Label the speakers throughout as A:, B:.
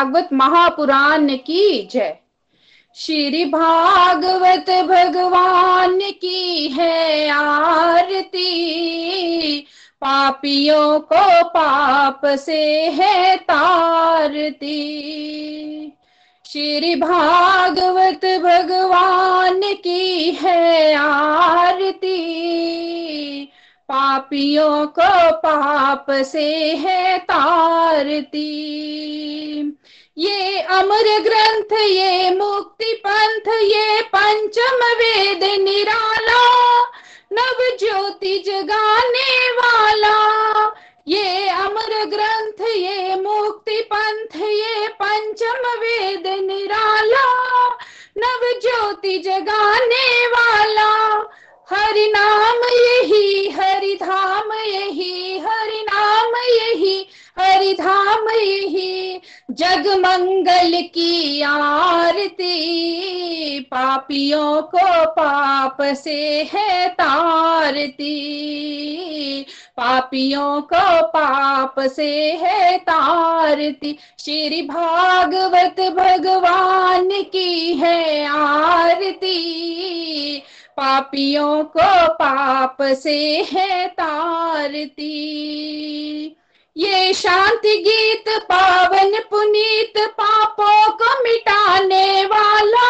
A: भागवत महापुराण की जय। श्री भागवत भगवान की है आरती। पापियों को पाप से है तारती। श्री भागवत भगवान की है आरती। पापियों को पाप से है तारती। ये अमर ग्रंथ, ये मुक्ति पंथ, ये पंचम वेद निराला, नव ज्योति जगाने वाला। ये अमर ग्रंथ, ये मुक्ति पंथ, ये पंचम वेद निराला, नव ज्योति जगाने वाला। हरि नाम यही, हरि धाम यही, हरि नाम यही हरि धाम यही जग मंगल की आरती। पापियों को पाप से है तारती। पापियों को पाप से है तारती। श्री भागवत भगवान की है आरती। पापियों को पाप से है तारती। ये शांति गीत पावन पुनीत पापों को मिटाने वाला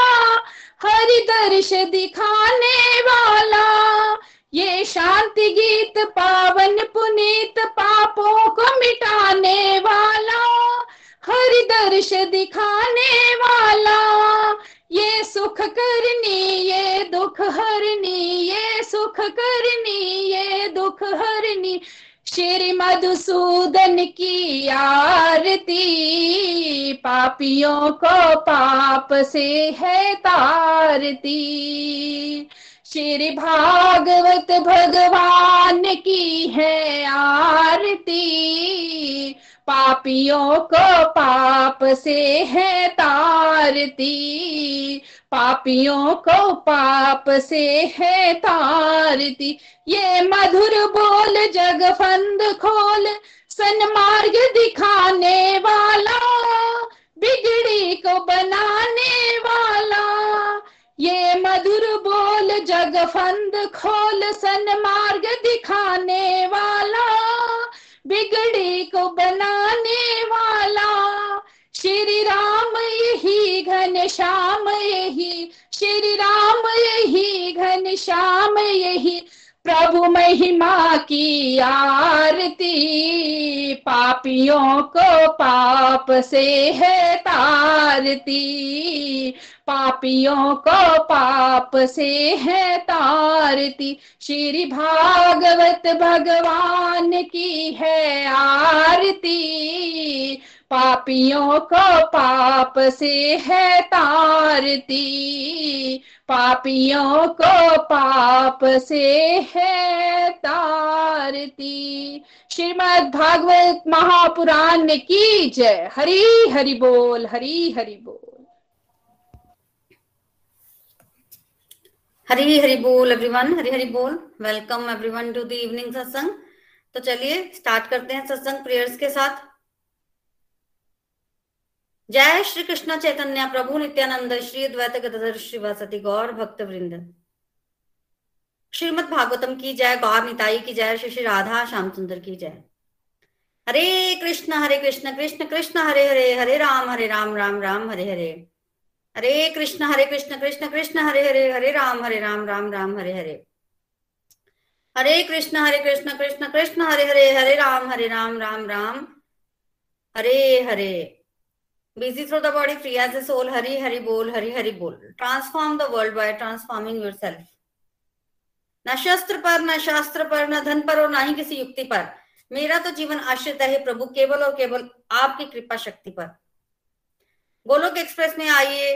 A: हरि दर्श दिखाने वाला। ये शांति गीत पावन पुनीत पापों को मिटाने वाला हरि दर्श दिखाने वाला। ये सुख करनी, ये दुख हरनी, ये सुख करनी, ये दुख हरनी श्री मधुसूदन की आरती, पापियों को पाप से है तारती। श्री भागवत भगवान की है आरती पापियों को पाप से है तारती। पापियों को पाप से है तारती। ये मधुर बोल जग फंद खोल सन्मार्ग दिखाने वाला, बिगड़ी को बनाने वाला। ये मधुर बोल जग फंद खोल सन्मार्ग दिखाने वाला बिगड़ी को बनाने वाला। श्री राम यही घन, श्याम यही। श्री राम यही घन, श्याम यही। प्रभु महिमा की आरती, पापियों को पाप से है तारती। पापियों को पाप से है तारती। श्री भागवत भगवान की है आरती। पापियों को पाप से है तारती। पापियों को पाप से है तारती। श्रीमद् भागवत महापुराण की जय। हरी हरि बोल, हरी हरि बोल।
B: हरी हरि बोल एवरीवन हरी हरि बोल। Welcome everyone to the evening satsang. तो चलिए स्टार्ट करते हैं सत्संग प्रेयर्स के साथ। जय श्री कृष्ण चैतन्य प्रभु नित्यानंद, श्री द्वैत गदर श्रीवासति गौर भक्त वृंद श्रीमद भागवतम की जय, गौर निताई की जय, श्री श्री राधा श्याम सुंदर की जय। हरे कृष्ण हरे कृष्ण कृष्ण कृष्ण, हरे हरे हरे राम हरे राम राम राम, हरे हरे। हरे कृष्ण हरे कृष्ण कृष्ण कृष्ण, हरे हरे हरे राम हरे राम राम राम, हरे हरे। हरे कृष्ण हरे कृष्ण कृष्ण कृष्ण, हरे हरे हरे राम हरे राम राम राम। हरे हरे। Busy through the body, free as a soul. Hari hari bol, hari hari bol. Transform the world by transforming yourself. न शस्त्र पर न शास्त्र पर न धन पर और ना ही किसी युक्ति पर मेरा तो जीवन आश्रित है प्रभु केवल और केवल आपकी कृपा शक्ति पर गोलोक एक्सप्रेस में आइए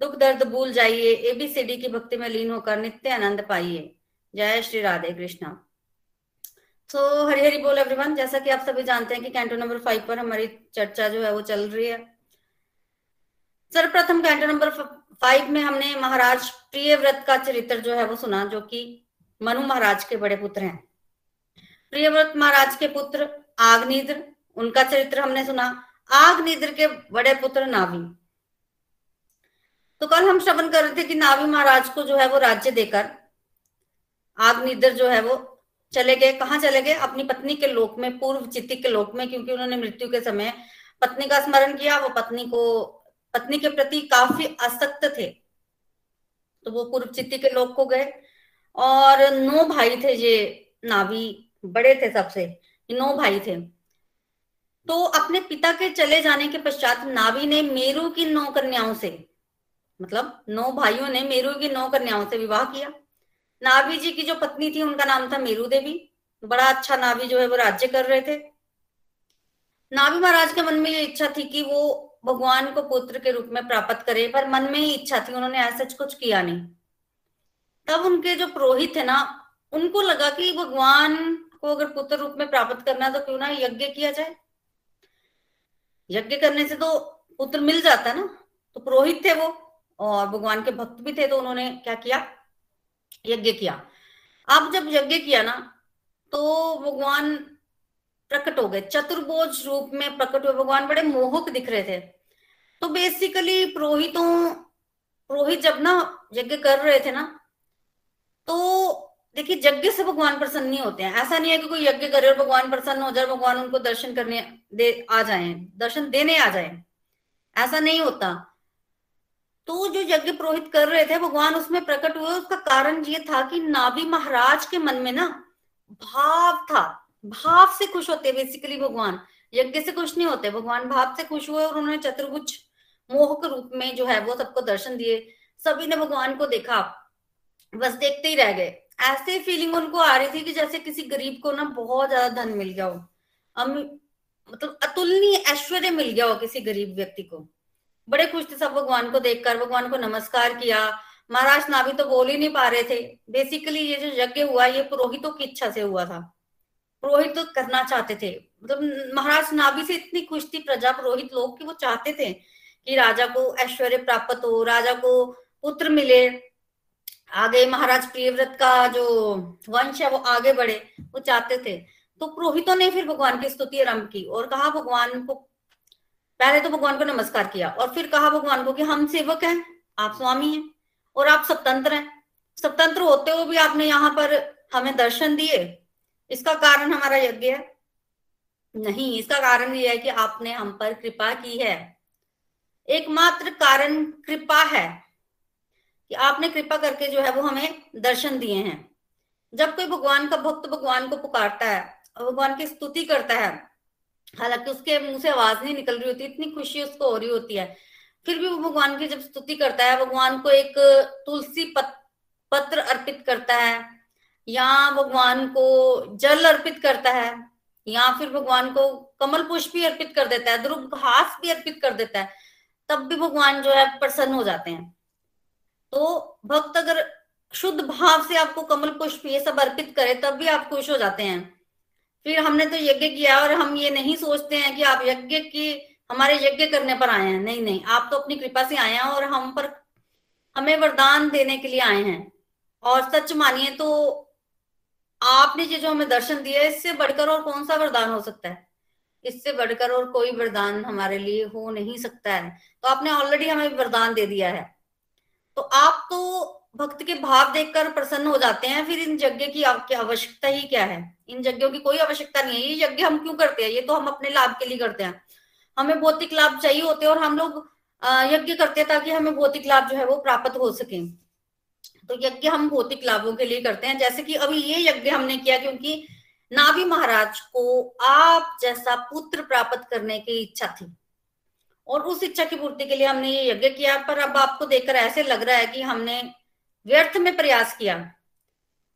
B: दुख दर्द भूल जाइए एबीसीडी की भक्ति में लीन होकर नित्य आनंद पाइए जय श्री राधे कृष्णा तो हरी हरी बोल एवरीवन जैसा कि आप सभी जानते हैं कि कैंटो नंबर फाइव पर हमारी चर्चा जो है वो चल रही है सर्वप्रथम कैंटो नंबर फाइव में हमने महाराज प्रिय व्रत का चरित्र जो है वो सुना, जो कि मनु महाराज के बड़े पुत्र हैं। प्रियव्रत महाराज के पुत्र आग्निद्र, उनका चरित्र हमने सुना। आग्निद्र के बड़े पुत्र नावी। तो कल हम श्रवण कर रहे थे कि नावी महाराज को जो है वो राज्य देकर आग्निद्र जो है वो चले गए। कहा चले गए? अपनी पत्नी के लोक में, पूर्व चित्ती के लोक में, क्योंकि उन्होंने मृत्यु के समय पत्नी का स्मरण किया। वो पत्नी को पत्नी के प्रति काफ़ी आसक्त थे। तो वो पूर्व के लोक को गए। और नौ भाई थे ये नावी, बड़े थे सबसे नौ भाई थे। तो अपने पिता के चले जाने के पश्चात नावी ने मेरू की नौ कन्याओं से मतलब नौ भाइयों ने मेरू की नौ कन्याओं से विवाह किया। नावी जी की जो पत्नी थी, उनका नाम था मेरू देवी। बड़ा अच्छा नावी जो है, वो राज्य कर रहे थे। नावी महाराज के मन में ये इच्छा थी कि वो भगवान को पुत्र के रूप में प्राप्त करे, पर मन में ही इच्छा थी, उन्होंने ऐसा कुछ किया नहीं। तब उनके जो पुरोहित थे ना, उनको लगा कि भगवान को अगर पुत्र रूप में प्राप्त करना तो क्यों ना यज्ञ किया जाए? यज्ञ करने से तो पुत्र मिल जाता है ना तो पुरोहित थे वो, और भगवान के भक्त भी थे तो उन्होंने क्या किया? यज्ञ किया। अब जब यज्ञ किया ना तो भगवान प्रकट हो गए। चतुर्भोज रूप में प्रकट हुए। भगवान बड़े मोहक दिख रहे थे। तो बेसिकली पुरोहितों पुरोहित जब ना यज्ञ कर रहे थे ना तो देखिए यज्ञ से भगवान प्रसन्न नहीं होते हैं। ऐसा नहीं है कि कोई यज्ञ करे और भगवान प्रसन्न हो जाए, भगवान उनको दर्शन करने दे, आ जाए, दर्शन देने आ जाए। ऐसा नहीं होता। तो जो यज्ञ पुरोहित कर रहे थे, भगवान उसमें प्रकट हुए, उसका कारण ये था कि नाभि महाराज के मन में ना भाव था। भाव से खुश होते बेसिकली भगवान। यज्ञ से खुश नहीं होते, भगवान भाव से खुश हुए और उन्होंने चतुर्भुज मोहक रूप में जो है वो सबको दर्शन दिए। सभी ने भगवान को देखा। बस देखते ही रह गए। ऐसे फीलिंग उनको आ रही थी कि जैसे किसी गरीब को ना बहुत ज़्यादा धन मिल गया हो। हम मतलब अतुलनीय ऐश्वर्य मिल गया हो किसी गरीब व्यक्ति को। बड़े खुश थे सब भगवान को देखकर। भगवान को नमस्कार किया। महाराज नाभि तो बोल ही नहीं पा रहे थे। बेसिकली ये जो यज्ञ हुआ, ये पुरोहितों की इच्छा से हुआ था। पुरोहित तो करना चाहते थे। मतलब महाराज नाभि से इतनी खुश थी प्रजा पुरोहित लोग कि वो चाहते थे। कि राजा को ऐश्वर्य प्राप्त हो, राजा को पुत्र मिले। आगे महाराज प्रियव्रत का जो वंश है, वो आगे बढ़े, वो चाहते थे। तो पुरोहितों ने फिर भगवान की स्तुति आरंभ की और कहा भगवान को, पहले तो भगवान को नमस्कार किया और फिर कहा भगवान को कि हम सेवक हैं, आप स्वामी हैं और आप स्वतंत्र हैं। स्वतंत्र होते हुए हो भी आपने यहाँ पर हमें दर्शन दिए। इसका कारण हमारा यज्ञ है। नहीं, इसका कारण यह है कि आपने हम पर कृपा की है। एकमात्र कारण कृपा है कि आपने कृपा करके जो है वो हमें दर्शन दिए हैं। जब कोई भगवान का भक्त भगवान को पुकारता है और भगवान की स्तुति करता है हालाँकि उसके मुँह से आवाज़ नहीं निकल रही होती इतनी खुशी उसको हो रही होती है फिर भी वो भगवान की जब स्तुति करता है भगवान को एक तुलसी पत, पत्र अर्पित करता है या भगवान को जल अर्पित करता है या फिर भगवान को कमल पुष्प भी अर्पित कर देता है ध्रुव घास भी अर्पित कर देता है तब भी भगवान जो है प्रसन्न हो जाते हैं। तो भक्त अगर शुद्ध भाव से आपको कमल पुष्प ये सब अर्पित करे, तब भी आप खुश हो जाते हैं। फिर हमने तो यज्ञ किया और हम ये नहीं सोचते हैं कि आप यज्ञ की, हमारे यज्ञ करने पर आए हैं। नहीं नहीं, आप तो अपनी कृपा से आए हैं और हम पर, हमें वरदान देने के लिए आए हैं। और सच मानिए तो आपने ये जो हमें दर्शन दिया इससे बढ़कर और कौन सा वरदान हो सकता है? इससे बढ़कर और कोई वरदान हमारे लिए हो नहीं सकता है। तो आपने ऑलरेडी हमें वरदान दे दिया है। तो आप तो भक्त के भाव देखकर प्रसन्न हो जाते हैं, फिर इन यज्ञ की आपकी आवश्यकता ही क्या है? इन यज्ञों की कोई आवश्यकता नहीं है। ये यज्ञ हम क्यों करते हैं? ये तो हम अपने लाभ के लिए करते हैं। हमें भौतिक लाभ चाहिए होते हैं और हम लोग यज्ञ करते हैं ताकि हमें भौतिक लाभ जो है वो प्राप्त हो सके। तो यज्ञ हम भौतिक लाभों के लिए करते हैं। जैसे कि अभी ये यज्ञ हमने किया क्योंकि नाभि महाराज को आप जैसा पुत्र प्राप्त करने की इच्छा थी। और उस इच्छा की पूर्ति के लिए हमने ये यज्ञ किया, पर अब आपको देखकर ऐसे लग रहा है कि हमने व्यर्थ में प्रयास किया।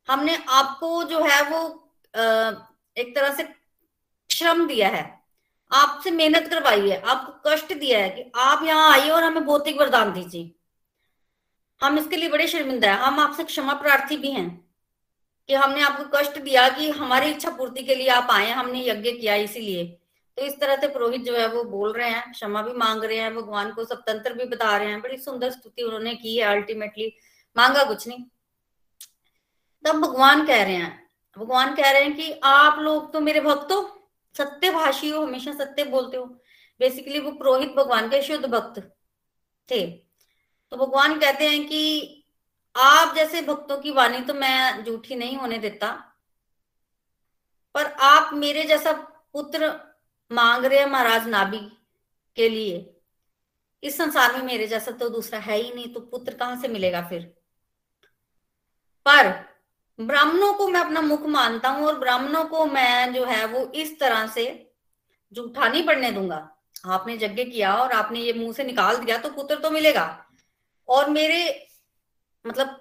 B: हमने आपको जो है वो एक तरह से श्रम दिया है। आपसे मेहनत करवाई है, आपको कष्ट दिया है कि आप यहाँ आइए और हमें भौतिक वरदान दीजिए। हम इसके लिए बड़े शर्मिंदा है। हम आपसे क्षमा प्रार्थी भी हैं। कि हमने आपको कष्ट दिया कि हमारी इच्छा पूर्ति के लिए आप आए हमने यज्ञ किया इसीलिए। तो इस तरह से पुरोहित जो है वो बोल रहे हैं, क्षमा भी मांग रहे हैं, भगवान को सब तंत्र भी बता रहे हैं। बड़ी सुंदर स्तुति उन्होंने की है अल्टीमेटली मांगा कुछ नहीं। तब भगवान कह रहे हैं, भगवान कह रहे हैं कि आप लोग तो मेरे भक्त हो सत्य भाषी हो, हमेशा सत्य बोलते हो। बेसिकली वो पुरोहित भगवान के शुद्ध भक्त थे। तो भगवान कहते हैं कि आप जैसे भक्तों की वाणी तो मैं झूठी नहीं होने देता, पर आप मेरे जैसा पुत्र मांग रहे हैं महाराज नाभि के लिए, इस संसार में मेरे जैसा तो दूसरा है ही नहीं तो पुत्र कहाँ से मिलेगा फिर? पर ब्राह्मणों को मैं अपना मुख मानता हूँ और ब्राह्मणों को मैं जो है वो इस तरह से झूठा नहीं पड़ने दूँगा। आपने यज्ञ किया और आपने ये मुँह से निकाल दिया तो पुत्र तो मिलेगा। और मेरे मतलब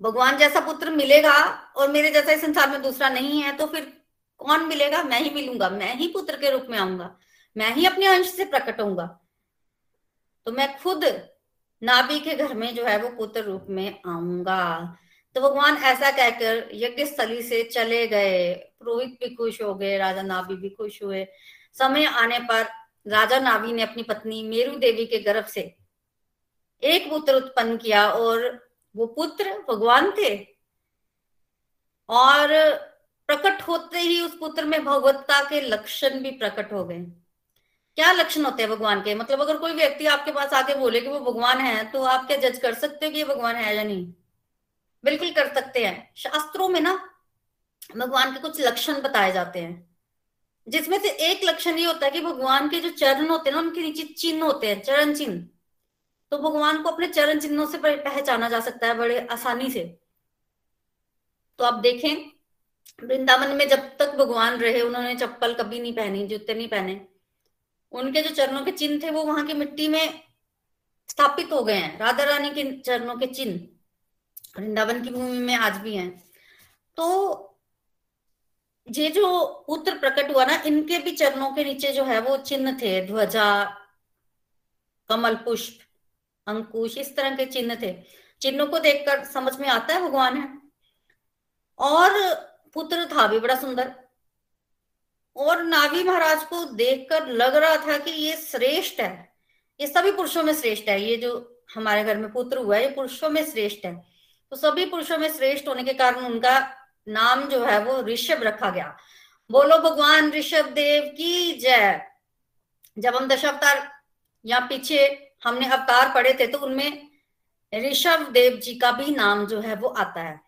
B: भगवान जैसा पुत्र मिलेगा और मेरे जैसा इस संसार में दूसरा नहीं है तो फिर कौन मिलेगा? मैं ही मिलूँगा, मैं ही पुत्र के रूप में आऊँगा, मैं ही अपने अंश से प्रकट होऊँगा। तो मैं खुद नाभि के घर में जो है वो पुत्र रूप में आऊँगा। तो भगवान ऐसा कहकर यज्ञ स्थली से चले गए। पुरोहित भी खुश हो गए, राजा नाभि भी खुश हुए। समय आने पर राजा नाभि ने अपनी पत्नी मेरु देवी के गर्भ से एक पुत्र उत्पन्न किया और वो पुत्र भगवान थे। और प्रकट होते ही उस पुत्र में भगवत्ता के लक्षण भी प्रकट हो गए। क्या लक्षण होते हैं भगवान के? मतलब अगर कोई व्यक्ति आपके पास आके बोले कि वो भगवान है तो आप क्या जज कर सकते हो कि ये भगवान है या नहीं? बिल्कुल कर सकते हैं। शास्त्रों में ना भगवान के कुछ लक्षण बताए जाते हैं। जिसमें से एक लक्षण ये होता है कि भगवान के जो चरण होते हैं ना, उनके नीचे चिन्ह होते हैं, चरण चिन्ह। तो भगवान को अपने चरण चिन्हों से पहचाना जा सकता है बड़े आसानी से। तो आप देखें, वृंदावन में जब तक भगवान रहे, उन्होंने चप्पल कभी नहीं पहनी, जूते नहीं पहने। उनके जो चरणों के चिन्ह थे, वो वहाँ की मिट्टी में स्थापित हो गए हैं। राधा रानी के चरणों के चिन्ह वृंदावन की भूमि में आज भी हैं। तो ये जो पुत्र प्रकट हुआ ना, इनके भी चरणों के नीचे जो है, वो चिन्ह थे, ध्वजा, कमल पुष्प अंकुश, इस तरह के चिन्ह थे। चिन्हों को देखकर समझ में आता है भगवान है? और पुत्र था भी बड़ा सुंदर। और नावी महाराज को देखकर लग रहा था कि ये श्रेष्ठ है। ये सभी पुरुषों में श्रेष्ठ है। ये जो हमारे घर में पुत्र हुआ है, ये पुरुषों में श्रेष्ठ है। तो सभी पुरुषों में श्रेष्ठ होने के कारण उनका नाम जो है वो ऋषभ रखा गया। बोलो भगवान ऋषभ देव की जय। जब हम दशावतार या पीछे हमने अवतार पढ़े थे तो उनमें ऋषभ देव जी का भी नाम जो है वो आता है।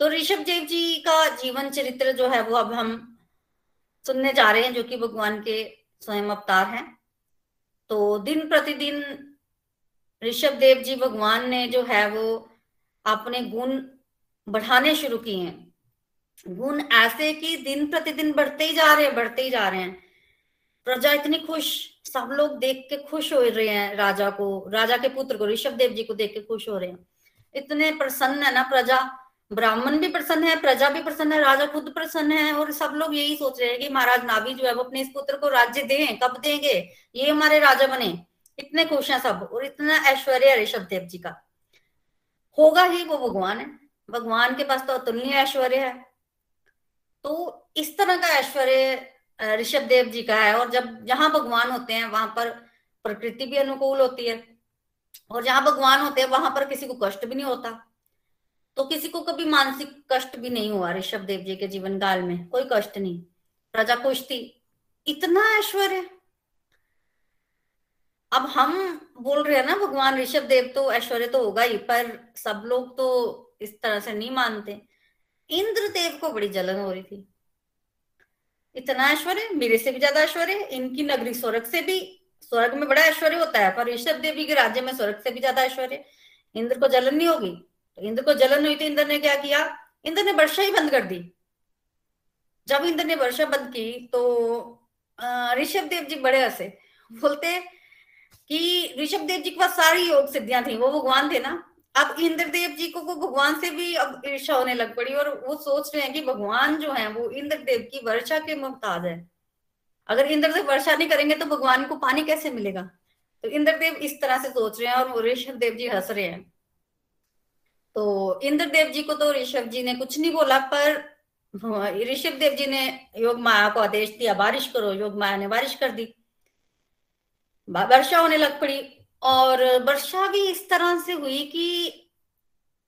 B: तो ऋषभ देव जी का जीवन चरित्र जो है वो अब हम सुनने जा रहे हैं, जो कि भगवान के स्वयं अवतार हैं। तो दिन प्रतिदिन ऋषभ देव जी भगवान ने जो है वो अपने गुण बढ़ाने शुरू किए हैं। गुण ऐसे कि दिन प्रतिदिन बढ़ते ही जा रहे हैं, बढ़ते ही जा रहे हैं। प्रजा इतनी खुश सब लोग देख के खुश हो रहे हैं राजा को, राजा के पुत्र को, ऋषभ देव जी को देख के खुश हो रहे हैं। इतने प्रसन्न है ना प्रजा। ब्राह्मण भी प्रसन्न है, प्रजा भी प्रसन्न है, राजा खुद प्रसन्न है और सब लोग यही सोच रहे हैं कि महाराज नाभी जो है वो अपने इस पुत्र को राज्य दें, कब देंगे? ये हमारे राजा बने। इतने खुश हैं सब और इतना ऐश्वर्य ऋषभ देव जी का। होगा ही वो भगवान है। भगवान के पास तो अतुलनीय ऐश्वर्य है। तो इस तरह का ऐश्वर्य ऋषभ देव जी का है, और जब जहाँ भगवान होते हैं, वहाँ पर प्रकृति भी अनुकूल होती है। और जहाँ भगवान होते हैं, वहाँ पर किसी को कष्ट भी नहीं होता। तो किसी को कभी मानसिक कष्ट भी नहीं हुआ ऋषभ देव जी के जीवन काल में, कोई कष्ट नहीं। प्रजा खुश थी इतना ऐश्वर्य। अब हम बोल रहे हैं ना, भगवान ऋषभ देव तो ऐश्वर्य तो होगा ही, पर सब लोग तो इस तरह से नहीं मानते। इंद्र देव को बड़ी जलन हो रही थी। इतना ऐश्वर्य, मेरे से भी ज़्यादा ऐश्वर्य, इनकी नगरी स्वर्ग से भी, स्वर्ग में बड़ा ऐश्वर्य होता है, पर ऋषभ देवी के राज्य में स्वर्ग से भी ज़्यादा ऐश्वर्य। इंद्र को जलन नहीं होगी? तो इंद्र को जलन हुई तो इंद्र ने क्या किया? इंद्र ने वर्षा ही बंद कर दी। जब इंद्र ने वर्षा बंद की तो ऋषभ देव जी बड़े हंसे। बोलते कि ऋषभ देव जी के पास सारी योग सिद्धियाँ थी, वो भगवान थे ना? अब इंद्रदेव जी को, को भगवान से भी अब ईर्षा होने लग पड़ी और वो सोच रहे हैं कि भगवान जो है वो इंद्रदेव की वर्षा के मुमताज़ है अगर इंद्रदेव वर्षा नहीं करेंगे तो भगवान को पानी कैसे मिलेगा? तो इंद्रदेव इस तरह से सोच रहे हैं और ऋषभ देव जी हंस रहे हैं। तो इंद्रदेव जी को तो ऋषभ जी ने कुछ नहीं बोला पर ऋषभ देव जी ने योग माया को आदेश दिया बारिश करो योग माया ने बारिश कर दी। वर्षा होने लग पड़ी और वर्षा भी इस तरह से हुई कि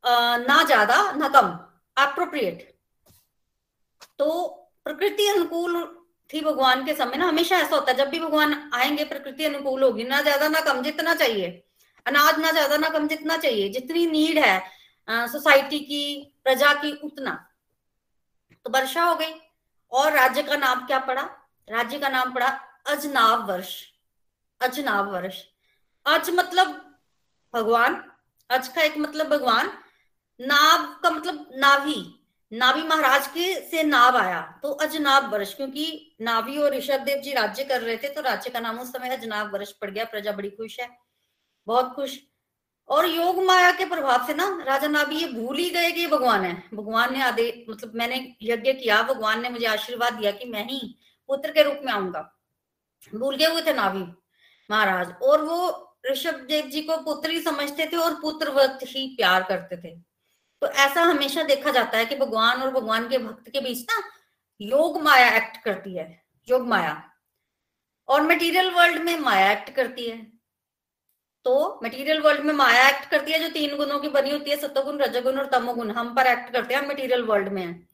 B: ना ज़्यादा, ना कम अप्रोप्रिएट तो प्रकृति अनुकूल थी भगवान के समय ना, हमेशा ऐसा होता है, जब भी भगवान आएँगे, प्रकृति अनुकूल होगी, ना ज़्यादा, ना कम, जितना चाहिए। अनाज ना ज़्यादा, ना कम, जितना चाहिए, जितनी नीड है सोसाइटी की, प्रजा की, उतना। तो वर्षा हो गई, और राज्य का नाम क्या पड़ा? राज्य का नाम पड़ा अजनाव वर्ष अजनाव वर्ष। अज मतलब भगवान, अज का एक मतलब भगवान, नाभ का मतलब नाभी। नाभी महाराज के से नाभ आया। तो अजनाब वर्ष, क्योंकि नाभी और ऋषभ देव जी राज्य कर रहे थे तो राज्य का नाम उस समय अजनाब वर्ष पड़ गया। प्रजा बड़ी खुश है, बहुत खुश। और योग माया के प्रभाव से ना, राजा नाभी ये भूल ही गए कि ये भगवान है। भगवान ने आदे मतलब मैंने यज्ञ किया, भगवान ने मुझे आशीर्वाद दिया कि मैं ही पुत्र के रूप में आऊँगा। भूल गए हुए थे नाभी महाराज। और वो ऋषभ देव जी को पुत्र ही समझते थे और पुत्र वक्त ही प्यार करते थे। तो ऐसा हमेशा देखा जाता है कि भगवान और भगवान के भक्त के बीच ना योग माया एक्ट करती है, योग माया। और मटेरियल वर्ल्ड में माया एक्ट करती है। तो मटेरियल वर्ल्ड में माया एक्ट करती है, जो तीन गुणों की बनी होती है, सतोगुण, रजोगुण और तमोगुण, हम पर एक्ट करते हैं मटेरियल वर्ल्ड में है।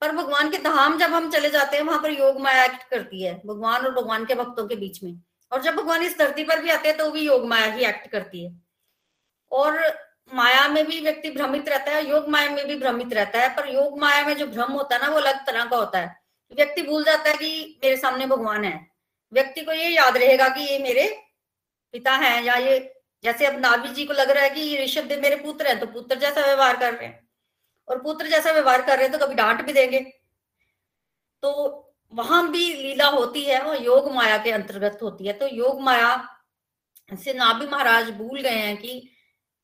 B: पर भगवान के धाम जब हम चले जाते हैं, वहाँ पर योग माया एक्ट करती है, भगवान और भगवान के भक्तों के बीच में। और जब भगवान इस धरती पर भी आते हैं तो भी योग माया ही एक्ट करती है। और माया में भी व्यक्ति भ्रमित रहता है, योग माया में भी भ्रमित रहता है, पर योग माया में जो भ्रम होता है ना, वो अलग तरह का होता है। व्यक्ति भूल जाता है कि मेरे सामने भगवान है। व्यक्ति को ये याद रहेगा कि ये मेरे पिता हैं या ये, जैसे अब नाभी जी को लग रहा है कि ये ऋषभ देव मेरे पुत्र हैं तो पुत्र जैसा व्यवहार कर रहे हैं। और पुत्र जैसा व्यवहार कर रहे हैं तो कभी डांट भी देंगे। तो वहाँ भी लीला होती है और योग माया के अंतर्गत होती है। तो योग माया से नाभि महाराज भूल गए हैं कि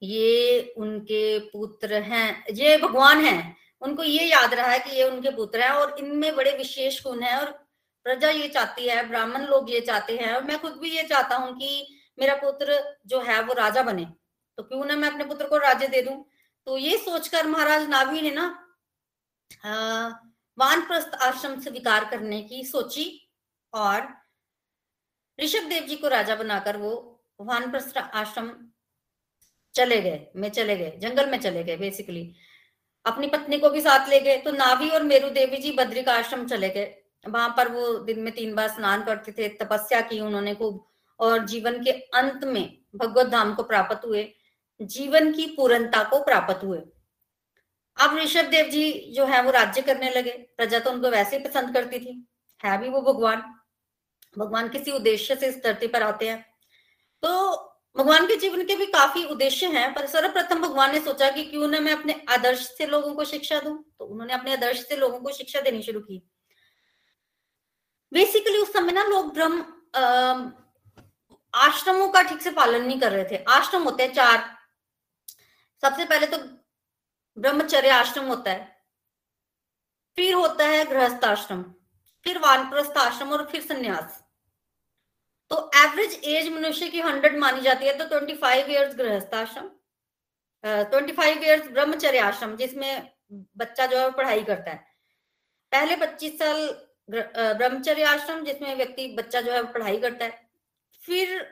B: ये उनके पुत्र हैं, ये भगवान हैं। उनको ये याद रहा है कि ये उनके पुत्र हैं और इनमें बड़े विशेष गुण है और प्रजा ये चाहती है, ब्राह्मण लोग ये चाहते हैं और मैं खुद भी ये चाहता हूँ कि मेरा पुत्र जो है वो राजा बने। तो क्यों ना मैं अपने पुत्र को राज्य दे दूँ? तो ये सोचकर महाराज नाभी ने ना वानप्रस्थ आश्रम स्वीकार करने की सोची और ऋषभ देव जी को राजा बनाकर वो वानप्रस्थ आश्रम चले गए, में चले गए, जंगल में चले गए बेसिकली अपनी पत्नी को भी साथ ले गए तो नावी और मेरू देवी जी बद्री का आश्रम चले गए। वहाँ पर वो दिन में तीन बार स्नान करते थे, तपस्या की उन्होंने खूब, और जीवन के अंत में भगवत धाम को प्राप्त हुए, जीवन की पूर्णता को प्राप्त हुए। अब ऋषभ देव जी जो है, वो राज्य करने लगे। प्रजा तो उनको वैसे ही पसंद करती थी। है भी वो भगवान। भगवान किसी उद्देश्य से इस धरती पर आते हैं। तो भगवान के जीवन के भी काफ़ी उद्देश्य हैं, पर सर्वप्रथम भगवान ने सोचा कि क्यों ना मैं अपने आदर्श से लोगों को शिक्षा दूँ। तो उन्होंने अपने आदर्श से लोगों को शिक्षा देनी शुरू की। बेसिकली उस समय ना लोग ब्रह्म आश्रमों का ठीक से पालन नहीं कर रहे थे। आश्रम होते हैं चार। सबसे पहले तो ब्रह्मचर्य आश्रम होता है, फिर होता है गृहस्थ आश्रम, फिर वानप्रस्थ आश्रम और फिर संन्यास। तो एवरेज एज मनुष्य की हंड्रेड मानी जाती है तो ट्वेंटी फाइव ईयर्स गृहस्थ आश्रम ट्वेंटी फाइव ईयर्स ब्रह्मचर्य आश्रम, जिसमें बच्चा जो है पढ़ाई करता है। पहले पच्चीस साल ब्रह्मचर्य आश्रम, जिसमें व्यक्ति, बच्चा जो है पढ़ाई करता है। फिर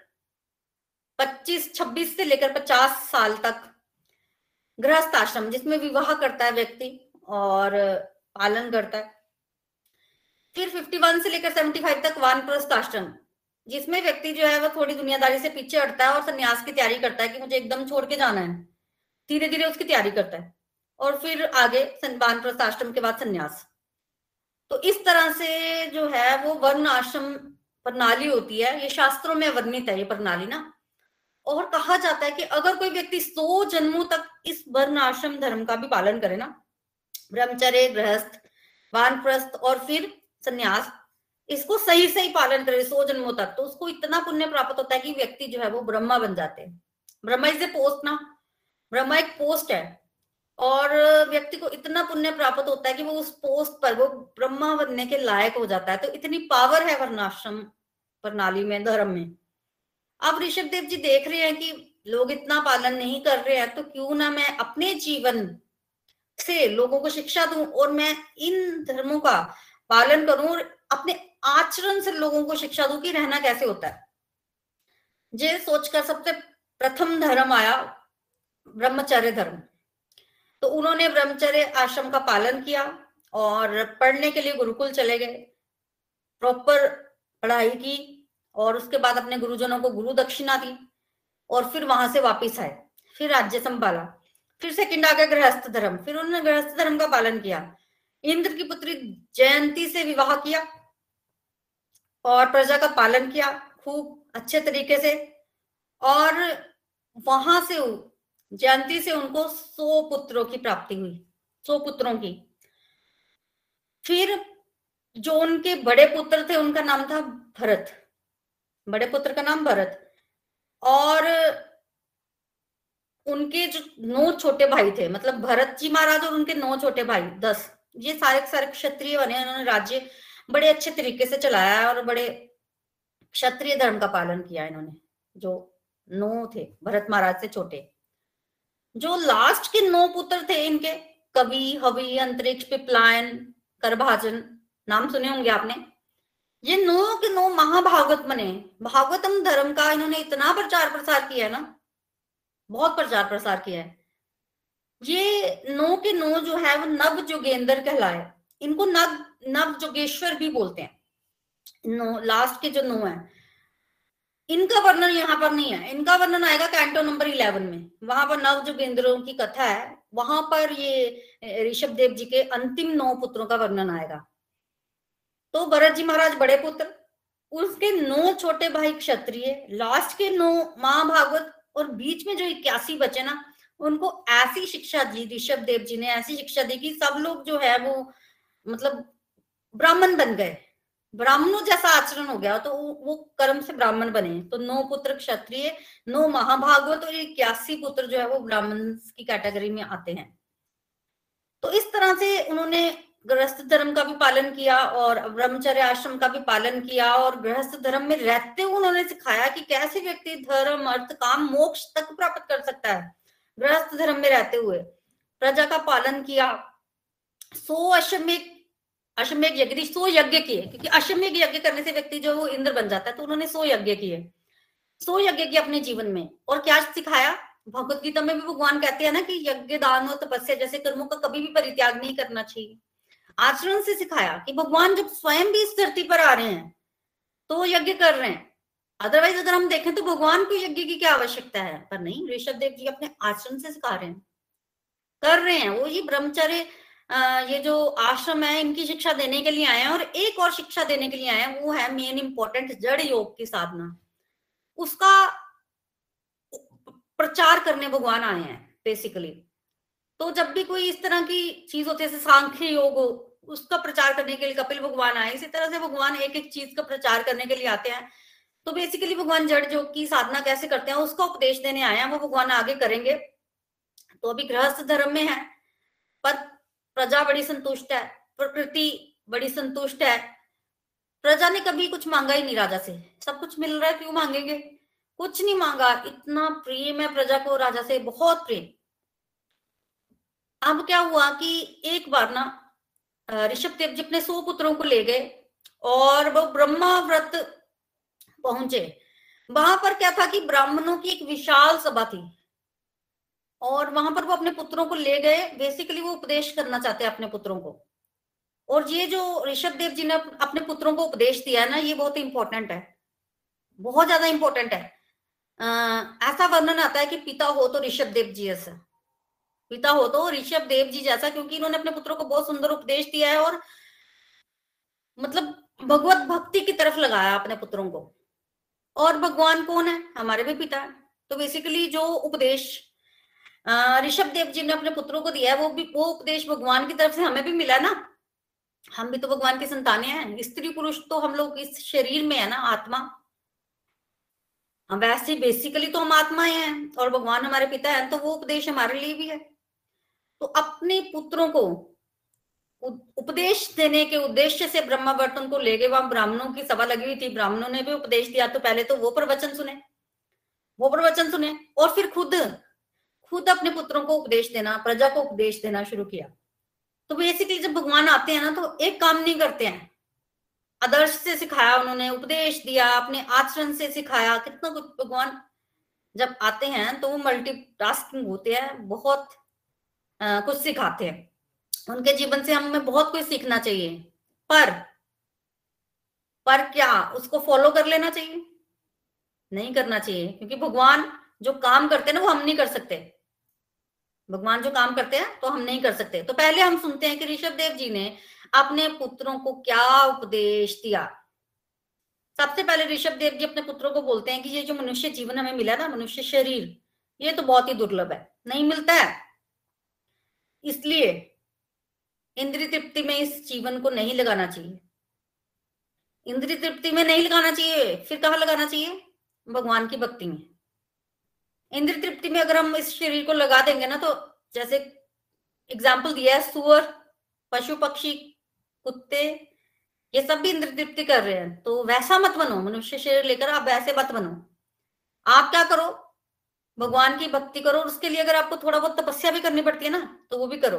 B: पच्चीस, छब्बीस से लेकर पचास साल तक गृहस्थ आश्रम जिसमें विवाह करता है व्यक्ति और पालन करता है। फिर 51 से लेकर 75 तक वानप्रस्थ आश्रम, जिसमें व्यक्ति जो है, वो थोड़ी दुनियादारी से पीछे हटता है और संन्यास की तैयारी करता है कि मुझे एकदम छोड़ के जाना है। धीरे धीरे उसकी तैयारी करता है और फिर आगे वानप्रस्थ आश्रम के बाद संन्यास। तो इस तरह से जो है, वो वर्ण आश्रम प्रणाली होती है। ये शास्त्रों में वर्णित है, ये प्रणाली ना। और कहा जाता है कि अगर कोई व्यक्ति सौ जन्मों तक इस वर्ण आश्रम धर्म का भी पालन करे ना, ब्रह्मचर्य, गृहस्थ, वानप्रस्थ और फिर संन्यास, इसको सही सही पालन करे सौ जन्मों तक तो उसको इतना पुण्य प्राप्त होता है कि व्यक्ति जो है वो ब्रह्मा बन जाते हैं। ब्रह्मा इज़ ए पोस्ट ना, ब्रह्मा एक पोस्ट है और व्यक्ति को इतना पुण्य प्राप्त होता है कि वो उस पोस्ट पर वो ब्रह्मा बनने के लायक हो जाता है। तो इतनी पावर है वर्णाश्रम प्रणाली में, धर्म में। अब ऋषभ देव जी देख रहे हैं कि लोग इतना पालन नहीं कर रहे हैं तो क्यों ना मैं अपने जीवन से लोगों को शिक्षा दूँ और मैं इन धर्मों का पालन करूँ और अपने आचरण से लोगों को शिक्षा दूँ कि रहना कैसे होता है? ये सोचकर सबसे प्रथम धर्म आया ब्रह्मचर्य धर्म। तो उन्होंने ब्रह्मचर्य आश्रम का पालन किया और पढ़ने के लिए गुरुकुल चले गए। प्रॉपर पढ़ाई की और उसके बाद अपने गुरुजनों को गुरु दक्षिणा दी और फिर वहाँ से वापिस आए, फिर राज्य संभाला, फिर सेकंड आ गया गृहस्थ धर्म, फिर उन्होंने गृहस्थ धर्म का पालन किया। इंद्र की पुत्री जयंती से विवाह किया और प्रजा का पालन किया खूब अच्छे तरीके से और वहाँ से जयंती से उनको सौ पुत्रों की प्राप्ति हुई, सौ पुत्रों की। फिर जो उनके बड़े पुत्र थे उनका नाम था भरत। बड़े पुत्र का नाम भरत। और उनके जो नौ छोटे भाई थे मतलब भरत जी महाराज और उनके नौ छोटे भाई, दस, ये सारे सारे क्षत्रिय बने, उन्होंने राज्य बड़े अच्छे तरीके से चलाया और बड़े क्षत्रिय धर्म का पालन किया इन्होंने, जो नौ थे, भरत महाराज से छोटे। जो लास्ट के नौ पुत्र थे इनके, कवि, हवि, अंतरिक्ष, पिपलायन, करभाजन, नाम सुने होंगे आपने? ये नो के नो महाभागवत बने भागवतम धर्म का इन्होंने इतना प्रचार प्रसार किया है ना, बहुत प्रचार प्रसार किया है। ये नो के नो जो है, वो नव जोगेंद्र कहलाए, इनको नव नव जोगेश्वर भी बोलते हैं। नो लास्ट के जो नो है, इनका वर्णन यहाँ पर नहीं है, इनका वर्णन आएगा कैंटो नंबर इलेवन में, वहाँ पर नव जोगेंद्रों की कथा है, वहाँ पर ये ऋषभ देव जी के अंतिम नौ पुत्रों का वर्णन आएगा। तो भरत जी महाराज बड़े पुत्र, उसके नौ छोटे भाई क्षत्रिय लास्ट के नौ महाभागवत और बीच में जो इक्यासी बचे ना, उनको ऐसी शिक्षा दी, ऋषभ देव जी ने ऐसी शिक्षा दी कि सब लोग जो है वो मतलब ब्राह्मण बन गए। ब्राह्मणों जैसा आचरण हो गया तो वो कर्म से ब्राह्मण बने। तो नौ पुत्र क्षत्रिय, नौ महाभागवत और इक्यासी पुत्र जो है वो ब्राह्मण की कैटेगरी में आते हैं। तो इस तरह से उन्होंने गृहस्थ धर्म का भी पालन किया और ब्रह्मचर्य आश्रम का भी पालन किया और गृहस्थ धर्म में रहते हुए उन्होंने सिखाया कि कैसे व्यक्ति धर्म, अर्थ, काम, मोक्ष तक प्राप्त कर सकता है। गृहस्थ धर्म में रहते हुए प्रजा का पालन किया। सो अश्वमेघ अश्वमेघ यज्ञ, सो यज्ञ किए, क्योंकि अश्वमेघ यज्ञ करने से व्यक्ति जो वो इंद्र बन जाता है तो उन्होंने सो यज्ञ किए। सो यज्ञ किए अपने जीवन में और क्या सिखाया? भगवत गीता में भी भगवान कहते हैं ना कि यज्ञ दान और तपस्या जैसे कर्मों का कभी भी परित्याग नहीं करना चाहिए। आचरण से सिखाया कि भगवान जब स्वयं भी इस धरती पर आ रहे हैं तो यज्ञ कर रहे हैं। अदरवाइज़ अगर हम देखें तो भगवान को यज्ञ की क्या आवश्यकता है? पर नहीं, ऋषभ देव जी अपने आचरण से सिखा रहे हैं। कर रहे हैं। वो ये ब्रह्मचर्य ये जो आश्रम है, इनकी शिक्षा देने के लिए आए हैं और एक और शिक्षा देने के लिए आए हैं, वो है मेन इंपॉर्टेंट जड़ योग की साधना। उसका प्रचार करने भगवान आए हैं बेसिकली तो जब भी कोई इस तरह की चीज़ होती है, जैसे सांख्य योग हो, उसका प्रचार करने के लिए कपिल भगवान आए, इसी तरह से भगवान एक एक चीज़ का प्रचार करने के लिए आते हैं। तो बेसिकली भगवान जड़ जो की साधना कैसे करते हैं, उसका उपदेश देने आए हैं, वो भगवान आगे करेंगे। तो अभी गृहस्थ धर्म में है, पर प्रजा बड़ी संतुष्ट है, प्रकृति बड़ी संतुष्ट है। प्रजा ने कभी कुछ मांगा ही नहीं राजा से। सब कुछ मिल रहा है, क्यों मांगेंगे? कुछ नहीं मांगा। इतना प्रेम है प्रजा को, राजा से, बहुत प्रेम। अब क्या हुआ कि एक बार ना ऋषभ देव जी अपने सौ पुत्रों को ले गए और वो ब्रह्मा व्रत पहुँचे। वहाँ पर क्या था कि ब्राह्मणों की एक विशाल सभा थी और वहाँ पर वो अपने पुत्रों को ले गए। बेसिकली वो उपदेश करना चाहते अपने पुत्रों को। और ये जो ऋषभ देव जी ने अपने पुत्रों को उपदेश दिया है ना ये बहुत इंपॉर्टेंट है। बहुत ज़्यादा इंपॉर्टेंट है। आ, ऐसा वर्णन आता है कि पिता हो तो ऋषभ देव जी ऐसा। पिता हो तो ऋषभ देव जी जैसा, क्योंकि इन्होंने अपने पुत्रों को बहुत सुंदर उपदेश दिया है और मतलब भगवत भक्ति की तरफ़ लगाया अपने पुत्रों को। और भगवान कौन है? हमारे भी पिता। तो बेसिकली जो उपदेश ऋषभ देव जी ने अपने पुत्रों को दिया है, वो भी, वो उपदेश भगवान की तरफ़ से हमें भी मिला ना। हम भी तो भगवान की संतानें हैं। स्त्री पुरुष तो हम लोग इस शरीर में है ना, आत्मा। वैसे बेसिकली तो हम आत्माएँ हैं और भगवान हमारे पिता हैं तो वो उपदेश हमारे लिए भी है। तो अपने पुत्रों को उपदेश देने के उद्देश्य से ब्रह्मा वर्तन को ले गए। वहाँ ब्राह्मणों की सभा लगी हुई थी। ब्राह्मणों ने भी उपदेश दिया। तो पहले तो वो प्रवचन सुने। वो प्रवचन सुने और फिर खुद खुद अपने पुत्रों को उपदेश देना, प्रजा को उपदेश देना शुरू किया। तो बेसिकली जब भगवान आते हैं ना तो एक काम नहीं करते हैं। आदर्श से सिखाया उन्होंने, उपदेश दिया, अपने आचरण से सिखाया। कितना कुछ भगवान जब आते हैं तो वो मल्टीटास्किंग होते हैं। बहुत कुछ सिखाते हैं। उनके जीवन से हमें बहुत कुछ सीखना चाहिए। पर पर क्या उसको फॉलो कर लेना चाहिए? नहीं करना चाहिए, क्योंकि भगवान जो काम करते हैं ना, वो हम नहीं कर सकते। भगवान जो काम करते हैं तो हम नहीं कर सकते। तो पहले हम सुनते हैं कि ऋषभ देव जी ने अपने पुत्रों को क्या उपदेश दिया। सबसे पहले ऋषभ देव जी अपने पुत्रों को बोलते हैं कि ये जो मनुष्य जीवन हमें मिला ना, मनुष्य शरीर, ये तो बहुत ही दुर्लभ है। नहीं मिलता है। इसलिए इंद्रिय तृप्ति में इस जीवन को नहीं लगाना चाहिए। इंद्रिय तृप्ति में नहीं लगाना चाहिए, फिर कहा लगाना चाहिए? भगवान की भक्ति में। इंद्र तृप्ति में अगर हम इस शरीर को लगा देंगे ना तो जैसे एग्ज़ाम्पल दिया है, सुअर, पशु, पक्षी, कुत्ते, ये सब भी इंद्र तृप्ति कर रहे हैं। तो वैसा मत बनो, मनुष्य शरीर लेकर आप वैसे मत बनो। आप क्या करो भगवान की भक्ति करो और उसके लिए अगर आपको थोड़ा बहुत तपस्या भी करनी पड़ती है ना तो वो भी करो।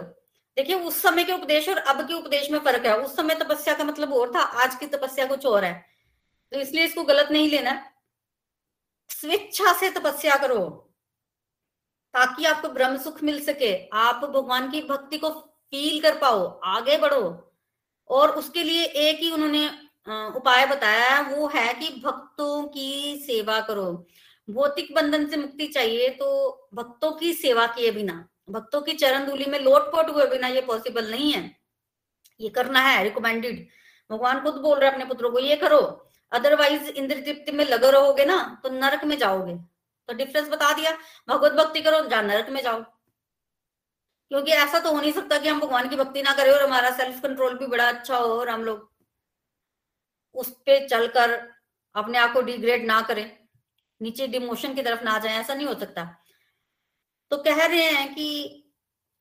B: देखिए, उस समय के उपदेश और अब के उपदेश में फ़र्क है। उस समय तपस्या का मतलब और था, आज की तपस्या कुछ और है। तो इसलिए इसको गलत नहीं लेना। स्वेच्छा से तपस्या करो, ताकि आपको ब्रह्म सुख मिल सके। आप भगवान की भक्ति को फील कर पाओ, आगे बढ़ो। और उसके लिए एक ही उन्होंने उपाय बताया वो है कि भक्तों की सेवा करो। भौतिक बंधन से मुक्ति चाहिए तो भक्तों की सेवा किए बिना, भक्तों की चरण धूली में लोटपोट हुए बिना ये पॉसिबल नहीं है। ये करना है रिकमेंडेड भगवान खुद बोल रहे अपने पुत्रों को, ये करो अदरवाइज़ इंद्र तृप्ति में लगे रहोगे ना तो नरक में जाओगे। तो डिफरेंस बता दिया, भगवत भक्ति करो जहाँ नरक में जाओ। क्योंकि ऐसा तो हो नहीं सकता कि हम भगवान की भक्ति ना करें और हमारा सेल्फ कंट्रोल भी बड़ा अच्छा हो और हम लोग उस पे चलकर अपने आप को डिग्रेड ना करें। नीचे डिमोशन की तरफ़ ना जाए, ऐसा नहीं हो सकता। तो कह रहे हैं कि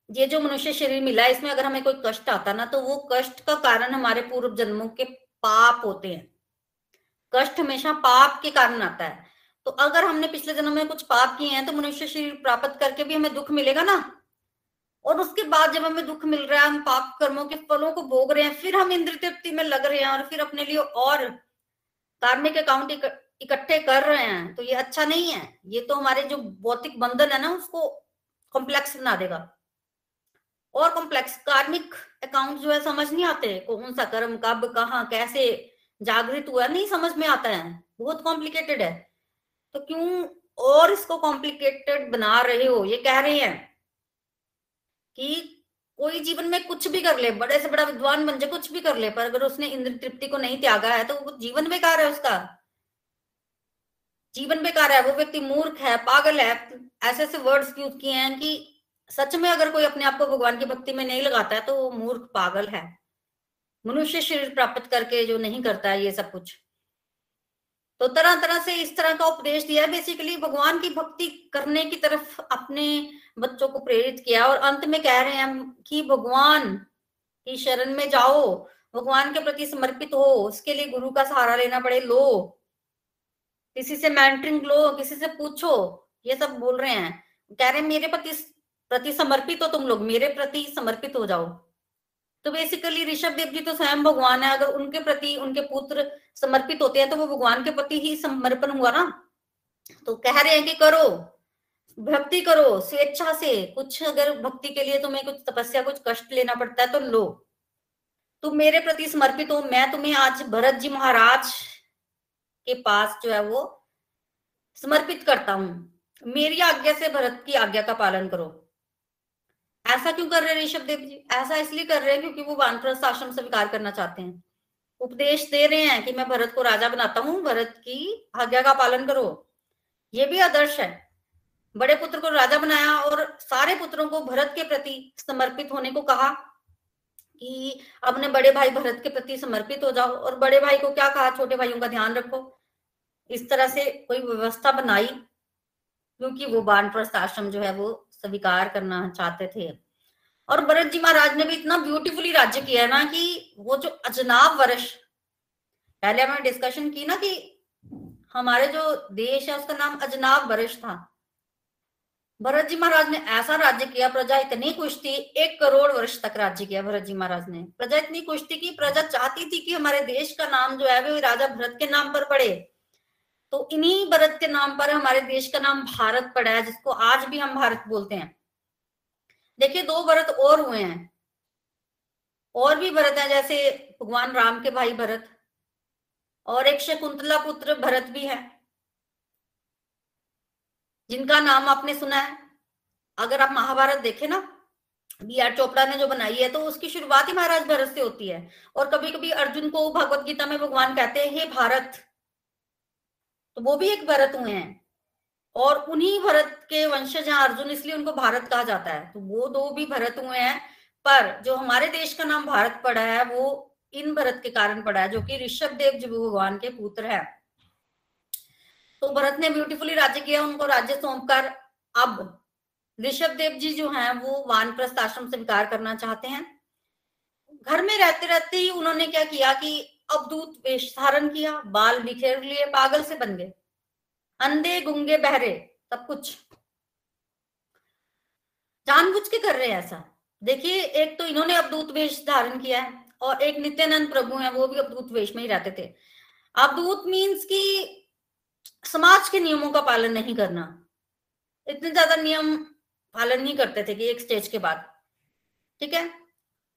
B: ये जो मनुष्य शरीर मिला, इसमें अगर हमें कोई कष्ट आता ना तो वो कष्ट का कारण हमारे पूर्व जन्मों के पाप होते हैं। कष्ट हमेशा पाप के कारण आता है। तो अगर हमने पिछले जन्म में कुछ पाप किए हैं तो मनुष्य शरीर प्राप्त करके भी हमें दुख मिलेगा ना? और उसके बाद जब हमें दुख मिल रहा है, हम पाप कर्मों के फलों को भोग रहे हैं, फिर हम इंद्र तृप्ति में लग रहे हैं और फिर अपने लिए और कार्मिक अकाउंट इकट्ठे कर रहे हैं तो ये अच्छा नहीं है। ये तो हमारे जो भौतिक बंधन है ना, उसको कॉम्प्लेक्स बना देगा। और कॉम्प्लेक्स कार्मिक अकाउंट जो है, समझ नहीं आते कौन सा कर्म, कब, कहा, कैसे, जागृत हुआ, नहीं समझ में आता है। बहुत कॉम्प्लिकेटेड है। तो क्यों और इसको कॉम्प्लिकेटेड बना रहे हो? ये कह रहे हैं कि कोई जीवन में कुछ भी कर ले, बड़े से बड़ा विद्वान बन जाए, कुछ भी कर ले, पर अगर उसने इंद्र तृप्ति को नहीं त्यागा है तो वो जीवन में बेकार है उसका। जीवन बेकार है, वो व्यक्ति मूर्ख है, पागल है, ऐसे ऐसे वर्ड्स यूज़ किए हैं कि सच में अगर कोई अपने आप को भगवान की भक्ति में नहीं लगाता है तो वो मूर्ख, पागल है। मनुष्य शरीर प्राप्त करके जो नहीं करता है, ये सब कुछ। तो तरह तरह से इस तरह का उपदेश दिया बेसिकली भगवान की भक्ति करने की तरफ़ अपने बच्चों को प्रेरित किया और अंत में कह रहे हैं कि भगवान की शरण में जाओ, भगवान के प्रति समर्पित हो, उसके लिए गुरु का सहारा लेना पड़े, लो। किसी से मैंटरिंग लो, किसी से पूछो, ये सब बोल रहे हैं। कह रहे हैं, मेरे प्रति प्रति समर्पित हो तुम लोग, मेरे प्रति समर्पित हो जाओ। तो बेसिकली ऋषभ देव जी तो स्वयं भगवान है, अगर उनके प्रति, उनके पुत्र समर्पित होते हैं तो वो भगवान के प्रति ही समर्पण हुआ ना। तो कह रहे हैं कि करो, भक्ति करो, स्वेच्छा से, कुछ अगर भक्ति के लिए तुम्हें कुछ तपस्या, कुछ कष्ट लेना पड़ता है तो लो। तुम मेरे प्रति समर्पित हो, मैं तुम्हें आज भरत जी महाराज के पास जो है वो समर्पित करता हूँ। मेरी आज्ञा से भरत की आज्ञा का पालन करो। ऐसा क्यों कर रहे हैं ऋषभ देव जी? ऐसा इसलिए कर रहे हैं क्योंकि वो वानप्रस्थ आश्रम स्वीकार करना चाहते हैं। उपदेश दे रहे हैं कि मैं भरत को राजा बनाता हूँ, भरत की आज्ञा का पालन करो। ये भी आदर्श है। बड़े पुत्र को राजा बनाया और सारे पुत्रों को भरत के प्रति समर्पित होने को कहा। कि अपने बड़े भाई भरत के प्रति समर्पित हो जाओ और बड़े भाई को क्या कहा? छोटे भाइयों का ध्यान रखो। इस तरह से कोई व्यवस्था बनाई, क्योंकि वो बानप्रस्थ आश्रम जो है वो स्वीकार करना चाहते थे। और भरत जी महाराज ने भी इतना ब्यूटीफुली राज्य किया है ना कि वो जो अजनाब वर्ष पहले हमने डिस्कशन की ना कि हमारे जो देश है उसका नाम अजनाब वर्ष था। भरत जी महाराज ने ऐसा राज्य किया, प्रजा इतनी खुश थी, एक करोड़ वर्ष तक राज्य किया भरत जी महाराज ने। प्रजा इतनी खुश थी कि प्रजा चाहती थी कि हमारे देश का नाम जो है, वो राजा भरत के नाम पर पड़े। तो इन्हीं भरत के नाम पर हमारे देश का नाम भारत पड़ा है, जिसको आज भी हम भारत बोलते हैं। देखिए, दो भरत और हुए हैं। और भी भरत है, जैसे भगवान राम के भाई भरत और एक शकुंतला पुत्र भरत भी है। जिनका नाम आपने सुना है, अगर आप महाभारत देखें ना, बी आर चोपड़ा ने जो बनाई है तो उसकी शुरुआत ही महाराज भरत से होती है। और कभी कभी अर्जुन को भगवत गीता में भगवान कहते हैं, हे भारत तो वो भी एक भरत हुए हैं। और उन्हीं भरत के वंशज हैं अर्जुन इसलिए उनको भारत कहा जाता है। तो वो दो भी भरत हुए हैं, पर जो हमारे देश का नाम भारत पड़ा है, वो इन भरत के कारण पड़ा है, जो कि ऋषभ देव जी भगवान के पुत्र है। तो भरत ने ब्यूटीफुली राज्य किया, उनको राज्य सौंप कर अब ऋषभ देव जी जो हैं, वो वानप्रस्थ आश्रम स्वीकार करना चाहते हैं। घर में रहते रहते ही उन्होंने क्या किया कि अवधूत वेश धारण किया, बाल बिखेर लिए, पागल से बन गए। अंधे, गुंगे, बहरे, सब कुछ। जानबूझ के कर रहे हैं ऐसा। देखिए, एक तो इन्होंने अवधूत वेश धारण किया है और एक नित्यानंद प्रभु हैं, वो भी अवधूत वेश में ही रहते थे। अवधूत मीन्स की समाज के नियमों का पालन नहीं करना। इतने ज़्यादा नियम पालन नहीं करते थे कि एक स्टेज के बाद। ठीक है?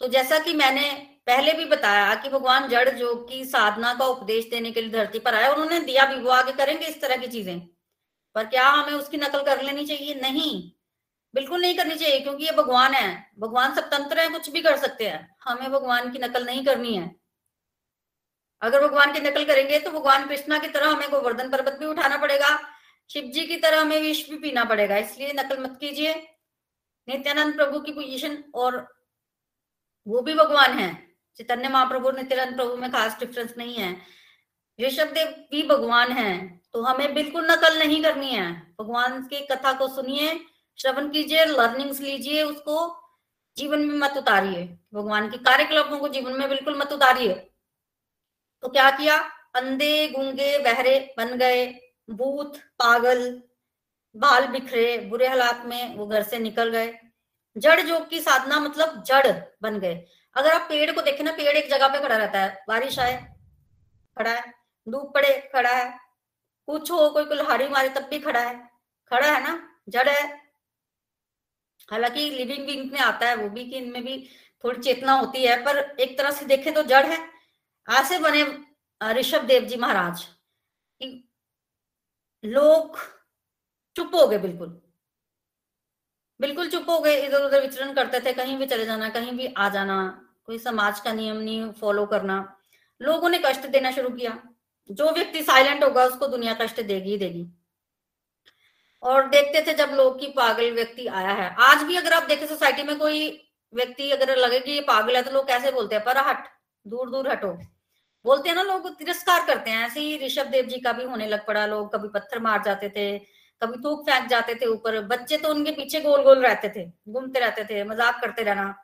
B: तो जैसा कि मैंने पहले भी बताया कि भगवान जड़ जो की साधना का उपदेश देने के लिए धरती पर आया उन्होंने दिया भी वो आगे करेंगे इस तरह की चीज़ें। पर क्या हमें उसकी नकल कर लेनी चाहिए? नहीं। बिल्कुल नहीं करनी चाहिए, क्योंकि ये भगवान है। भगवान स्वतंत्र है, कुछ भी कर सकते हैं। हमें भगवान की नकल नहीं करनी है। अगर भगवान की नकल करेंगे तो भगवान कृष्णा की तरह हमें गोवर्धन पर्वत भी उठाना पड़ेगा, शिव जी की तरह हमें विष भी पीना पड़ेगा, इसलिए नकल मत कीजिए। नित्यानंद प्रभु की पोजीशन और वो भी भगवान है। चैतन्य महाप्रभु नित्यानंद प्रभु में खास डिफरेंस नहीं है। ऋषभ देव भी भगवान है तो हमें बिल्कुल नकल नहीं करनी है। भगवान की कथा को सुनिए, श्रवण कीजिए लर्निंग्स लीजिए, उसको जीवन में मत उतारिए। भगवान के कार्यकलापों को जीवन में बिल्कुल मत उतारिए। तो क्या किया? अंधे, गुंगे, बहरे बन गए। भूत, पागल, बाल बिखरे, बुरे हालात में वो घर से निकल गए। जड़ योग की साधना मतलब जड़ बन गए। अगर आप पेड़ को देखें ना, पेड़ एक जगह पे खड़ा रहता है। बारिश आए, खड़ा है। धूप पड़े, खड़ा है। कुछ हो, कोई कुल्हाड़ी मारे, तब भी खड़ा है। खड़ा है ना? जड़ है। हालाँकि लिविंग विंग में आता है, वो भी कि इनमें भी थोड़ी चेतना होती है, पर एक तरह से देखें तो जड़ है। ऐसे बने ऋषभ देव जी महाराज। लोग चुप हो गए बिल्कुल। बिल्कुल चुप हो गए इधर उधर विचरण करते थे, कहीं भी चले जाना, कहीं भी आ जाना, कोई समाज का नियम नहीं फॉलो करना। लोगों ने कष्ट देना शुरू किया। जो व्यक्ति साइलेंट होगा, उसको दुनिया कष्ट देगी ही देगी। और देखते थे जब लोग की पागल व्यक्ति आया है। आज भी अगर आप देखें सोसाइटी में कोई व्यक्ति अगर लगे कि ये पागल है तो लोग कैसे बोलते हैं, पर हट दूर दूर हटो। बोलते हैं ना लोग, तिरस्कार करते हैं। ऐसे ही ऋषभ देव जी का भी होने लग पड़ा, लोग कभी पत्थर मार जाते थे, कभी थूक फेंक जाते थे ऊपर। बच्चे तो उनके पीछे गोल गोल रहते थे, घूमते रहते थे, मज़ाक करते रहना।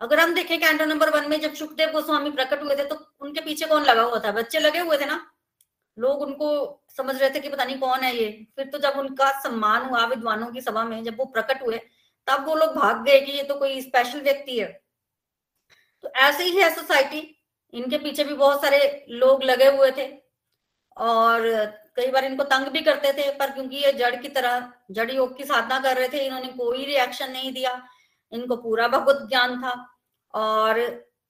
B: अगर हम देखें कैंटो नंबर वन में जब सुखदेव गोस्वामी प्रकट हुए थे तो उनके पीछे कौन लगा हुआ था? बच्चे लगे हुए थे ना। लोग उनको समझ रहे थे कि पता नहीं कौन है ये। फिर तो जब उनका सम्मान हुआ विद्वानों की सभा में, जब वो प्रकट हुए, तब वो लोग भाग गए कि ये तो कोई स्पेशल व्यक्ति है। तो ऐसे ही है सोसाइटी इनके पीछे भी बहुत सारे लोग लगे हुए थे और कई बार इनको तंग भी करते थे, पर क्योंकि ये जड़ की तरह, जड़ योग की साधना कर रहे थे, इन्होंने कोई रिएक्शन नहीं दिया। इनको पूरा भगवत ज्ञान था और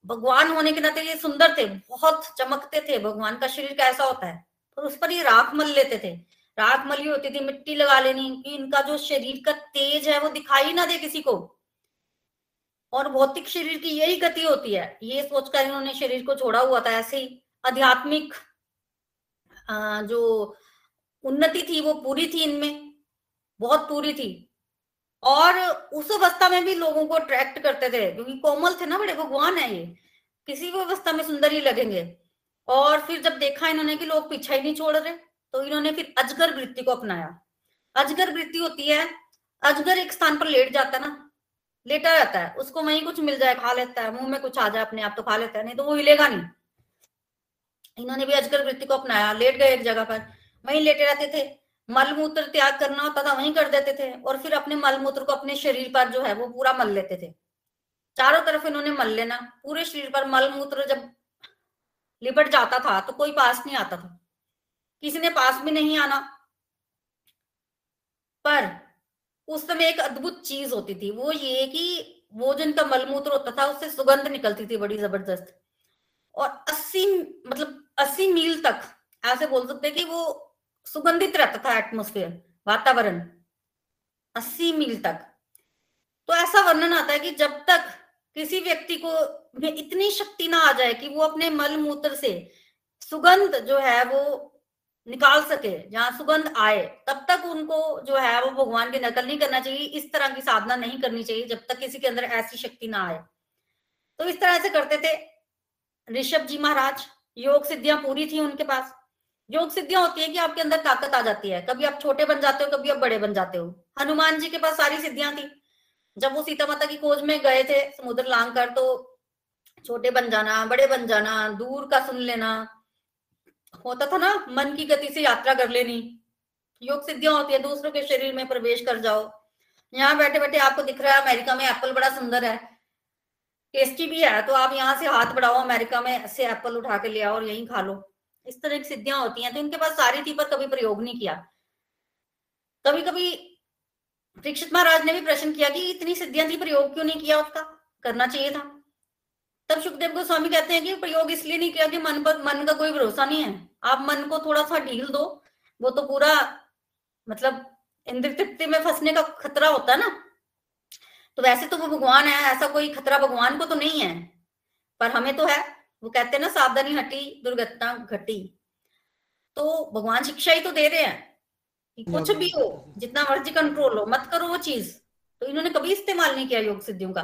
B: भगवान होने के नाते ये सुंदर थे, बहुत चमकते थे। भगवान का शरीर कैसा होता है और उस पर ये राख मल लेते थे। राख मली होती थी, मिट्टी लगा लेनी कि इनका जो शरीर का तेज है, वो दिखाई ना दे किसी को। और भौतिक शरीर की यही गति होती है। ये सोचकर इन्होंने शरीर को छोड़ा हुआ था ऐसे ही। आध्यात्मिक जो उन्नति थी, वो पूरी थी इनमें, बहुत पूरी थी। और उस अवस्था में भी लोगों को अट्रैक्ट करते थे, क्योंकि कोमल थे ना बड़े, भगवान है ये। किसी भी अवस्था में सुंदर ही लगेंगे। और फिर जब देखा इन्होंने कि लोग पीछा ही नहीं छोड़ रहे तो इन्होंने फिर अजगर वृत्ति को अपनाया। अजगर वृत्ति होती है, अजगर एक स्थान पर लेट जाता है ना लेटा रहता है, उसको वहीं कुछ मिल जाए, खा लेता है, मुँह में कुछ आ जाए, अपने आप तो खा लेता है, नहीं तो वो हिलेगा नहीं। इन्होंने भी अजगर वृत्ति को अपनाया, लेट गए एक जगह पर, वहीं लेटे रहते थे। मल मूत्र त्याग करना होता था वहीं कर देते थे, और फिर अपने मलमूत्र को अपने शरीर पर जो है, वो पूरा मल लेते थे। चारों तरफ़ इन्होंने मल लेना, पूरे शरीर पर मलमूत्र जब लिपट जाता था तो कोई पास नहीं आता था। किसी ने पास भी नहीं आना। पर उस समय एक अद्भुत चीज़ होती थी, वो ये कि वो जिनका मलमूत्र होता था, उससे सुगंध निकलती थी बड़ी ज़बरदस्त। और अस्सी मतलब अस्सी मील तक, ऐसे बोल सकते कि वो सुगंधित रहता था एटमोस्फेयर वातावरण। अस्सी मील तक। तो ऐसा वर्णन आता है कि जब तक किसी व्यक्ति को इतनी शक्ति ना आ जाए कि वो अपने मल मूत्र से सुगंध जो है, वो निकाल सके, जहाँ सुगंध आए, तब तक उनको जो है वो भगवान की नकल नहीं करना चाहिए, इस तरह की साधना नहीं करनी चाहिए जब तक किसी के अंदर ऐसी शक्ति ना आए। तो इस तरह से करते थे ऋषभ जी महाराज, योग सिद्धियाँ पूरी थी उनके पास। योग सिद्धियाँ होती है कि आपके अंदर ताकत आ जाती है, कभी आप छोटे बन जाते हो, कभी आप बड़े बन जाते हो। हनुमान जी के पास सारी सिद्धियाँ थी। जब वो सीता माता की खोज में गए थे समुद्र लांग कर तो छोटे बन जाना, बड़े बन जाना, दूर का सुन लेना होता था ना, मन की गति से यात्रा कर लेनी। योग सिद्धियाँ होती है, दूसरों के शरीर में प्रवेश कर जाओ। यहाँ बैठे बैठे आपको दिख रहा है, अमेरिका में एप्पल बड़ा सुंदर है। टेस्टी भी है तो आप यहाँ से हाथ बढ़ाओ, अमेरिका में से एप्पल उठा के ले आओ और यहीं खा लो। इस तरह की सिद्धियाँ होती हैं तो इनके पास सारी थी पर कभी प्रयोग नहीं किया। कभी कभी परीक्षित महाराज ने भी प्रश्न किया कि इतनी सिद्धियाँ थी, प्रयोग क्यों नहीं किया उसका? करना चाहिए था। तब सुखदेव गोस्वामी कहते हैं कि प्रयोग इसलिए नहीं किया कि मन पर मन का कोई भरोसा नहीं है। आप मन को थोड़ा सा ढील दो वो तो पूरा मतलब इंद्र तृप्ति में फंसने का खतरा होता है ना। तो वैसे तो वो भगवान है ऐसा कोई खतरा भगवान को तो नहीं है पर हमें तो है। वो कहते हैं ना सावधानी हटी दुर्घटना घटी। तो भगवान शिक्षा ही तो दे रहे हैं कि कुछ भी हो जितना मर्ज़ी कंट्रोल हो मत करो वो चीज़। तो इन्होंने कभी इस्तेमाल नहीं किया योग सिद्धियों का।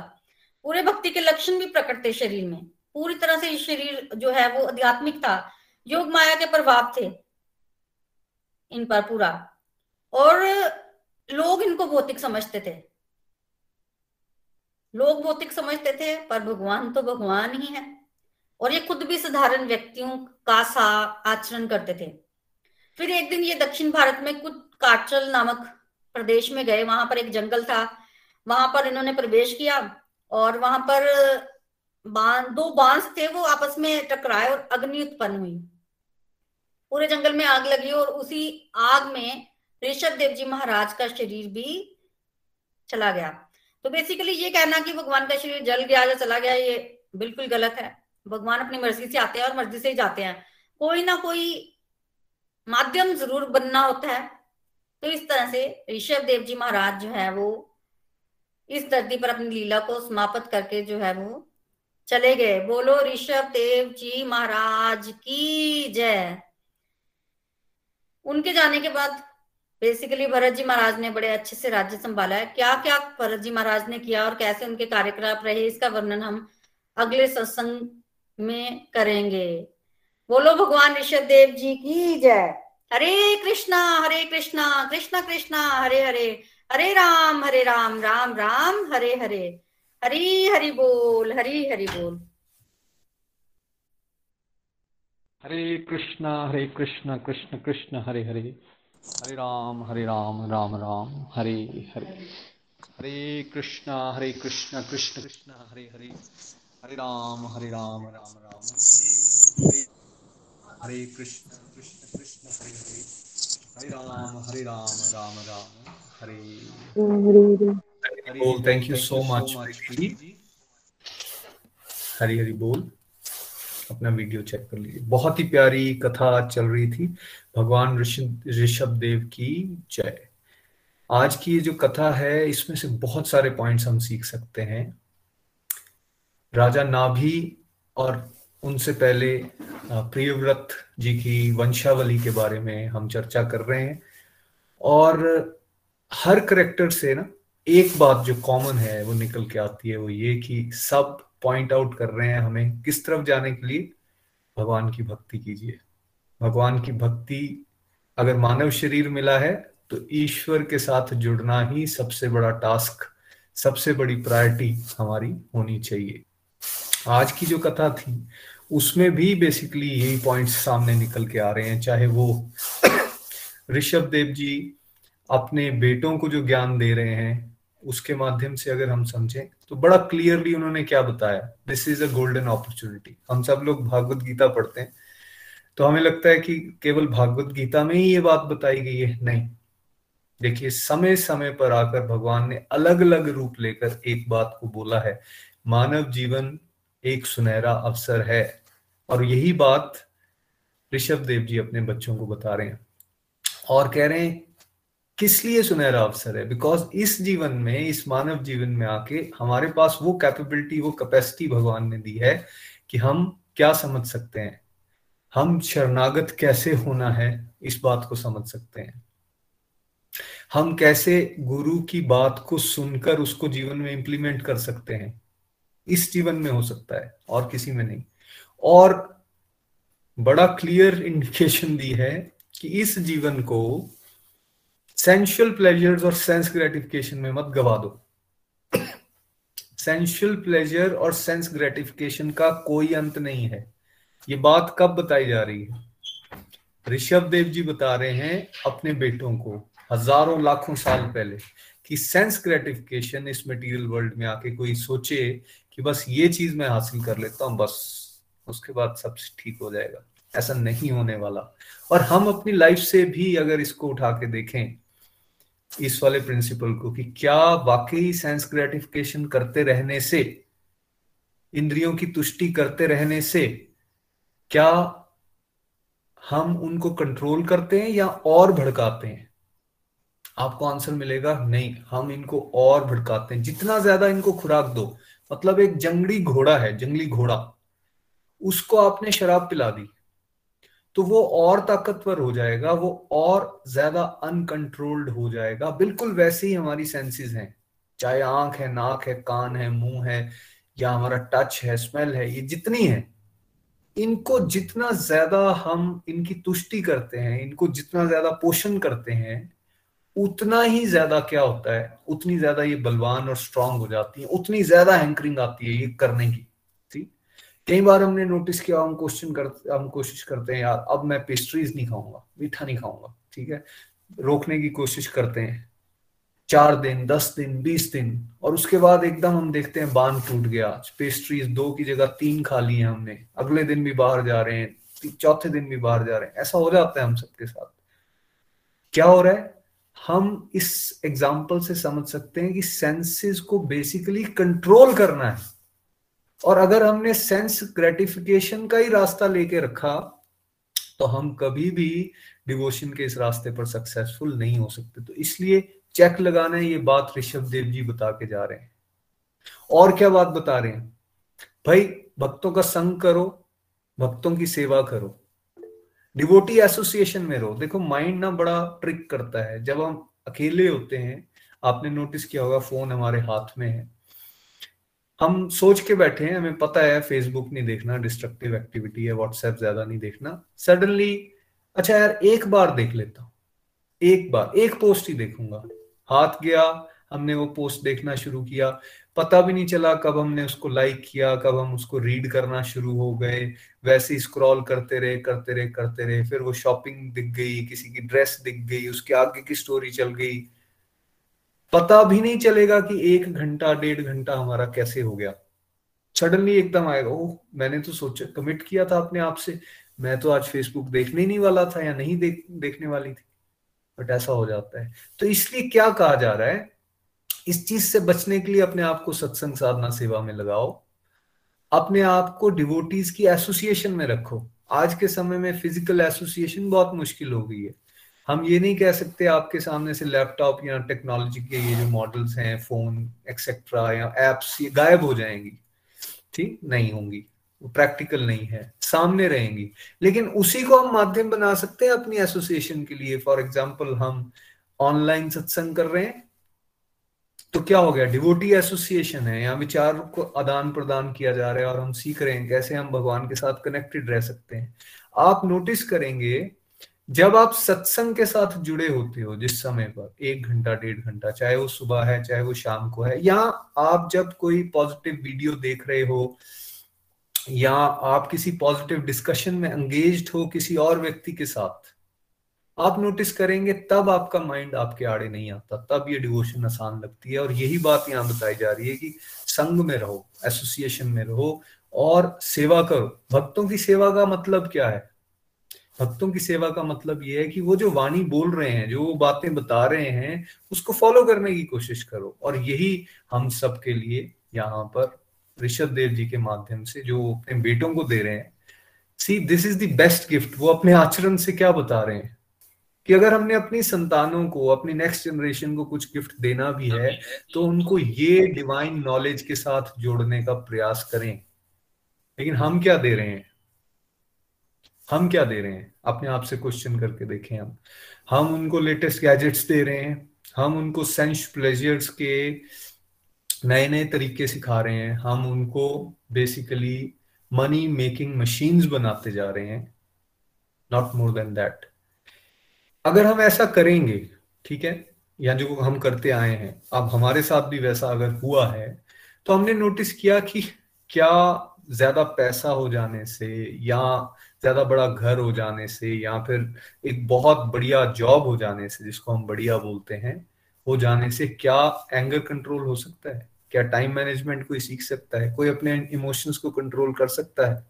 B: पूरे भक्ति के लक्षण भी प्रकट थे शरीर में। पूरी तरह से शरीर जो है वो आध्यात्मिक था। योग माया के प्रभाव थे इन पर पूरा। और लोग इनको भौतिक समझते थे। लोग भौतिक समझते थे, पर भगवान तो भगवान ही है। और ये खुद भी साधारण व्यक्तियों का सा आचरण करते थे। फिर एक दिन ये दक्षिण भारत में कुछ काटल नामक प्रदेश में गए। वहाँ पर एक जंगल था। वहाँ पर इन्होंने प्रवेश किया। और वहाँ पर बाँस दो बाँस थे वो आपस में टकराए और अग्नि उत्पन्न हुई। पूरे जंगल में आग लगी और उसी आग में ऋषभ देव जी महाराज का शरीर भी चला गया। तो बेसिकली ये कहना कि भगवान का शरीर जल गया या चला गया, ये बिल्कुल गलत है। भगवान अपनी मर्ज़ी से आते हैं और मर्ज़ी से ही जाते हैं। कोई ना कोई माध्यम ज़रूर बनना होता है। तो इस तरह से ऋषभ देव जी महाराज जो है वो इस धरती पर अपनी लीला को समाप्त करके जो है वो चले गए। बोलो, ऋषभ देव जी महाराज की जय। उनके जाने के बाद बेसिकली भरत जी महाराज ने बड़े अच्छे से राज्य संभाला है। क्या क्या भरत जी महाराज ने किया और कैसे उनके कार्यकलाप रहे, इसका वर्णन हम अगले सत्संग में करेंगे। बोलो, भगवान ऋषभ देव जी की जय। हरे कृष्णा हरे कृष्णा कृष्णा कृष्णा, हरे हरे। हरे राम हरे राम राम राम, हरे हरे। हरी, हरि बोल, हरी, हरि बोल।
C: हरे कृष्णा हरे कृष्णा, कृष्ण कृष्ण, हरे हरे। हरे राम हरे राम राम राम, हरे हरे। हरे कृष्णा हरे कृष्णा, कृष्ण कृष्ण, हरे हरे। हरे राम हरे राम राम राम, हरे हरे हरे। कृष्ण कृष्ण कृष्ण, हरे हरे। हरे राम हरे राम राम राम। हरे
D: हरि बोल thank you so much Hari Hari बोल अपना वीडियो चेक कर लीजिए। बहुत ही प्यारी कथा चल रही थी भगवान ऋषभ देव की जय। आज की ये जो कथा है इसमें से बहुत सारे पॉइंट्स हम सीख सकते हैं। राजा नाभि और उनसे पहले प्रियव्रत जी की वंशावली के बारे में हम चर्चा कर रहे हैं। और हर करेक्टर से ना, एक बात जो कॉमन है, वो निकल के आती है, वो ये कि सब पॉइंट आउट कर रहे हैं हमें किस तरफ़ जाने के लिए? भगवान की भक्ति कीजिए। भगवान की भक्ति अगर मानव शरीर मिला है तो ईश्वर के साथ जुड़ना ही सबसे बड़ा टास्क सबसे बड़ी प्रायोरिटी हमारी होनी चाहिए। आज की जो कथा थी, उसमें भी बेसिकली यही पॉइंट्स सामने निकल के आ रहे हैं, चाहे वो ऋषभ देव जी अपने बेटों को जो ज्ञान दे रहे हैं, उसके माध्यम से अगर हम समझें तो बड़ा क्लियरली उन्होंने क्या बताया? This is a golden opportunity हम सब लोग भागवत गीता पढ़ते हैं तो हमें लगता है कि केवल भागवत गीता में ही ये बात बताई गई है? नहीं। देखिए समय समय पर आकर भगवान ने अलग अलग रूप लेकर एक बात को बोला है, मानव जीवन एक सुनहरा अवसर है। और यही बात ऋषभ देव जी अपने बच्चों को बता रहे हैं। और कह रहे हैं किस लिए सुनहरा अवसर है? बिकॉज़ इस जीवन में, इस मानव जीवन में आके हमारे पास वो कैपेबिलिटी वो कैपेसिटी भगवान ने दी है कि हम क्या समझ सकते हैं? हम शरणागत कैसे होना है? इस बात को समझ सकते हैं। हम कैसे गुरु की बात को सुनकर उसको जीवन में इंप्लीमेंट कर सकते हैं? इस जीवन में हो सकता है, और किसी में नहीं। और बड़ा क्लियर इंडिकेशन दी है कि इस जीवन को सेंशुअल प्लेजर्स और सेंस ग्रेटिफिकेशन में मत गवा दो। सेंशुअल प्लेजर और सेंस ग्रेटिफिकेशन का कोई अंत नहीं है। ये बात कब बताई जा रही है? ऋषभ देव जी बता रहे हैं अपने बेटों को हज़ारों लाखों साल पहले कि सेंस ग्रेटिफिकेशन इस मटेरियल वर्ल्ड में आके कोई सोचे कि बस ये चीज़ मैं हासिल कर लेता हूँ, बस उसके बाद सब ठीक हो जाएगा। ऐसा नहीं होने वाला। और हम अपनी लाइफ से भी अगर इसको उठा के देखें इस वाले प्रिंसिपल को कि क्या वाकई सेंस ग्रेटिफिकेशन करते रहने से, इंद्रियों की तुष्टि करते रहने से, क्या हम उनको कंट्रोल करते हैं या और भड़काते हैं? आपको आंसर मिलेगा, नहीं, हम इनको और भड़काते हैं। जितना ज़्यादा इनको खुराक दो मतलब एक जंगली घोड़ा है, जंगली घोड़ा, उसको आपने शराब पिला दी। तो वो और ताकतवर हो जाएगा, वो और ज़्यादा अनकंट्रोल्ड हो जाएगा। बिल्कुल वैसे ही हमारी सेंसेस हैं। चाहे आँख है, नाक है, कान है, मुँह है, या हमारा टच है स्मेल है, ये जितनी है, इनको जितना ज़्यादा हम इनकी तुष्टि करते हैं, इनको जितना ज़्यादा पोषण करते हैं, उतना ही ज़्यादा क्या होता है? उतनी ज़्यादा ये बलवान और स्ट्रांग हो जाती है, उतनी ज़्यादा हैंकरिंग आती है ये करने की। कई बार हमने नोटिस किया, हम क्वेश्चन करते हम कोशिश करते हैं, यार, अब मैं पेस्ट्रीज नहीं खाऊँगा, मीठा नहीं खाऊँगा, ठीक है? रोकने की कोशिश करते हैं। चार दिन, दस दिन, बीस दिन, और उसके बाद एकदम हम देखते हैं बाँध टूट गया। पेस्ट्रीज दो की जगह तीन खा ली है हमने। अगले दिन भी बाहर जा रहे हैं चौथे दिन भी बाहर जा रहे हैं। ऐसा हो जाता है हम सबके साथ। क्या हो रहा है? हम इस एग्ज़ाम्पल से समझ सकते हैं कि सेंसेस को बेसिकली कंट्रोल करना है। और अगर हमने सेंस ग्रेटिफिकेशन का ही रास्ता लेके रखा तो हम कभी भी डिवोशन के इस रास्ते पर सक्सेसफुल नहीं हो सकते। तो इसलिए चेक लगाना ये बात ऋषभ देव जी बता के जा रहे हैं। और क्या बात बता रहे हैं? भाई, भक्तों का संग करो, भक्तों की सेवा करो। डिवोटी एसोसिएशन में रहो। देखो माइंड ना बड़ा ट्रिक करता है। जब हम अकेले होते हैं, आपने नोटिस किया होगा फ़ोन हमारे हाथ में है। हम सोच के बैठे हैं, हमें पता है फेसबुक नहीं देखना डिस्ट्रक्टिव एक्टिविटी है व्हाट्सएप ज़्यादा नहीं देखना। सडनली अच्छा यार, एक बार देख लेता हूँ। एक बार, एक पोस्ट ही देखूँगा। हाथ गया, हमने वो पोस्ट देखना शुरू किया। पता भी नहीं चला कब हमने उसको लाइक किया, कब हम उसको रीड करना शुरू हो गए। वैसे ही स्क्रॉल करते रहे करते रहे करते रहे। फिर वो शॉपिंग दिख गई, किसी की ड्रेस दिख गई, उसके आगे की स्टोरी चल गई। पता भी नहीं चलेगा कि एक घंटा, डेढ़ घंटा हमारा कैसे हो गया। सडनली एकदम आएगा, ओह, मैंने तो सोचा कमिट किया था अपने आप से। मैं तो आज फेसबुक देखने नहीं वाला था या नहीं देख, देखने वाली थी। बट ऐसा हो जाता है। तो इसलिए क्या कहा जा रहा है? इस चीज़ से बचने के लिए अपने आप को सत्संग साधना सेवा में लगाओ। अपने आप को डिवोटीज की एसोसिएशन में रखो। आज के समय में फ़िज़िकल एसोसिएशन बहुत मुश्किल हो गई है। हम ये नहीं कह सकते आपके सामने से लैपटॉप या टेक्नोलॉजी के ये जो मॉडल्स हैं फ़ोन एक्सेट्रा या एप्स ये गायब हो जाएँगी। ठीक? नहीं होंगी। वो प्रैक्टिकल नहीं है। सामने रहेंगी। लेकिन उसी को हम माध्यम बना सकते हैं अपनी एसोसिएशन के लिए। फॉर एग्ज़ाम्पल हम ऑनलाइन सत्संग कर रहे हैं। तो क्या हो गया? डिवोटी एसोसिएशन है। यहाँ विचार को आदान प्रदान किया जा रहा है और हम सीख रहे हैं कैसे हम भगवान के साथ कनेक्टेड रह सकते हैं। आप नोटिस करेंगे जब आप सत्संग के साथ जुड़े होते हो जिस समय पर, एक घंटा, डेढ़ घंटा, चाहे वो सुबह है, चाहे वो शाम को है, या आप जब कोई पॉजिटिव वीडियो देख रहे हो, या आप किसी पॉजिटिव डिस्कशन में एंगेज हो किसी और व्यक्ति के साथ, आप नोटिस करेंगे तब आपका माइंड आपके आड़े नहीं आता, तब ये डिवोशन आसान लगती है। और यही बात यहाँ बताई जा रही है कि संघ में रहो एसोसिएशन में रहो और सेवा करो। भक्तों की सेवा का मतलब क्या है? भक्तों की सेवा का मतलब ये है कि वो जो वाणी बोल रहे हैं, जो वो बातें बता रहे हैं, उसको फॉलो करने की कोशिश करो। और यही हम सब के लिए यहाँ पर ऋषभ देव जी के माध्यम से जो अपने बेटों को दे रहे हैं। See this is the best gift वो अपने आचरण से क्या बता रहे हैं? कि अगर हमने अपनी संतानों को, अपनी नेक्स्ट जनरेशन को कुछ गिफ्ट देना भी है तो उनको ये डिवाइन नॉलेज के साथ जोड़ने का प्रयास करें। लेकिन हम क्या दे रहे हैं? हम क्या दे रहे हैं? अपने आप से क्वेश्चन करके देखें हम। हम उनको लेटेस्ट गैजेट्स दे रहे हैं। हम उनको सेंस प्लेजर्स के नए नए तरीके सिखा रहे हैं। हम उनको बेसिकली मनी मेकिंग मशीन्स बनाते जा रहे हैं। नॉट मोर देन दैट अगर हम ऐसा करेंगे, ठीक है? या जो हम करते आए हैं। अब हमारे साथ भी वैसा अगर हुआ है तो हमने नोटिस किया कि क्या ज़्यादा पैसा हो जाने से या ज़्यादा बड़ा घर हो जाने से या फिर एक बहुत बढ़िया जॉब हो जाने से, जिसको हम बढ़िया बोलते हैं, हो जाने से क्या एंगर कंट्रोल हो सकता है? क्या टाइम मैनेजमेंट कोई सीख सकता है? कोई अपने इमोशंस को कंट्रोल कर सकता है?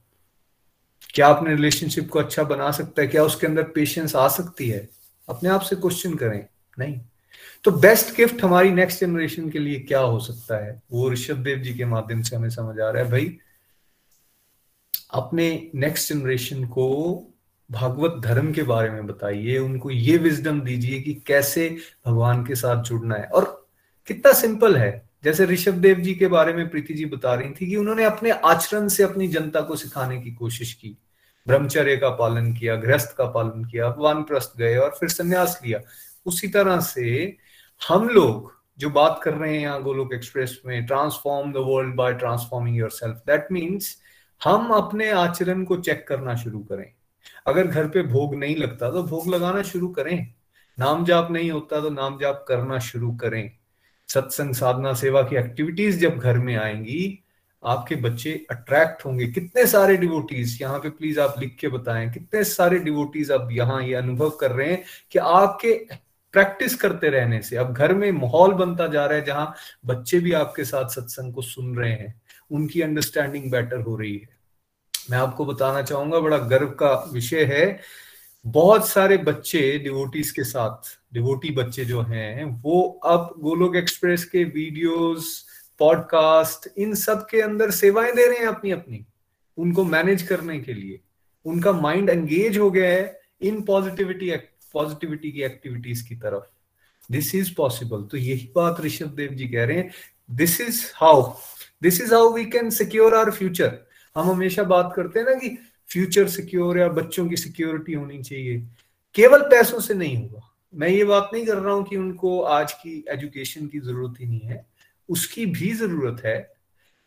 D: क्या अपने रिलेशनशिप को अच्छा बना सकता है? क्या उसके अंदर पेशेंस आ सकती है? अपने आप से क्वेश्चन करें। नहीं। तो बेस्ट गिफ्ट हमारी नेक्स्ट जनरेशन के लिए क्या हो सकता है? वो ऋषभ देव जी के माध्यम से हमें समझ आ रहा है, भाई अपने नेक्स्ट जनरेशन को भागवत धर्म के बारे में बताइए, उनको ये विजडम दीजिए कि कैसे भगवान के साथ जुड़ना है। और कितना सिंपल है। जैसे ऋषभ देव जी के बारे में प्रीति जी बता रही थी कि उन्होंने अपने आचरण से अपनी जनता को सिखाने की कोशिश की। ब्रह्मचर्य का पालन किया, गृहस्थ का पालन किया वानप्रस्थ गए और फिर संन्यास लिया। उसी तरह से हम लोग जो बात कर रहे हैं यहाँ गोलोक एक्सप्रेस में transform the world by transforming yourself that means हम अपने आचरण को चेक करना शुरू करें। अगर घर पे भोग नहीं लगता तो भोग लगाना शुरू करें। नाम जाप नहीं होता तो नाम जाप करना शुरू करें। सत्संग, साधना, सेवा की एक्टिविटीज़ जब घर में आएँगी, आपके बच्चे अट्रैक्ट होंगे। कितने सारे डिवोटीज यहाँ पे प्लीज़ आप लिख के बताएँ, कितने सारे डिवोटीज आप यहाँ ये अनुभव कर रहे हैं कि आपके प्रैक्टिस करते रहने से, अब घर में माहौल बनता जा रहा है जहाँ बच्चे भी आपके साथ सत्संग को सुन रहे हैं। उनकी अंडरस्टैंडिंग बेटर हो रही है। मैं आपको बताना चाहूँगा, बड़ा गर्व का विषय है। बहुत सारे बच्चे डिवोटीज के साथ डिवोटी बच्चे जो हैं, वो अब गोलोक एक्सप्रेस के वीडियोस पॉडकास्ट इन सब के अंदर सेवाएँ दे रहे हैं अपनी अपनी उनको मैनेज करने के लिए। उनका माइंड एंगेज हो गया है इन पॉजिटिविटी पॉजिटिविटी की एक्टिविटीज़ की तरफ़। दिस इज़ पॉसिबल तो यही बात ऋषभ देव जी कह रहे हैं। This is how this is how we can secure our future हम हमेशा बात करते हैं ना कि फ्यूचर सिक्योर या बच्चों की सिक्योरिटी होनी चाहिए। केवल पैसों से नहीं होगा। मैं ये बात नहीं कर रहा हूँ कि उनको आज की एजुकेशन की ज़रूरत ही नहीं है। उसकी भी ज़रूरत है।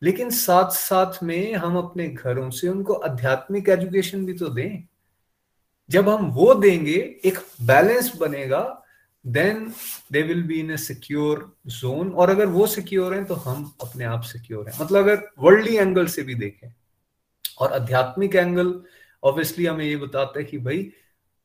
D: लेकिन साथ साथ में हम अपने घरों से उनको आध्यात्मिक एजुकेशन भी तो दें। जब हम वो देंगे, एक बैलेंस बनेगा then they will be in a secure zone और अगर वो सिक्योर हैं तो हम अपने आप सिक्योर हैं। मतलब अगर वर्ल्डली एंगल से भी देखें, और आध्यात्मिक एंगल ऑब्वियसली हमें ये बताता है कि भाई,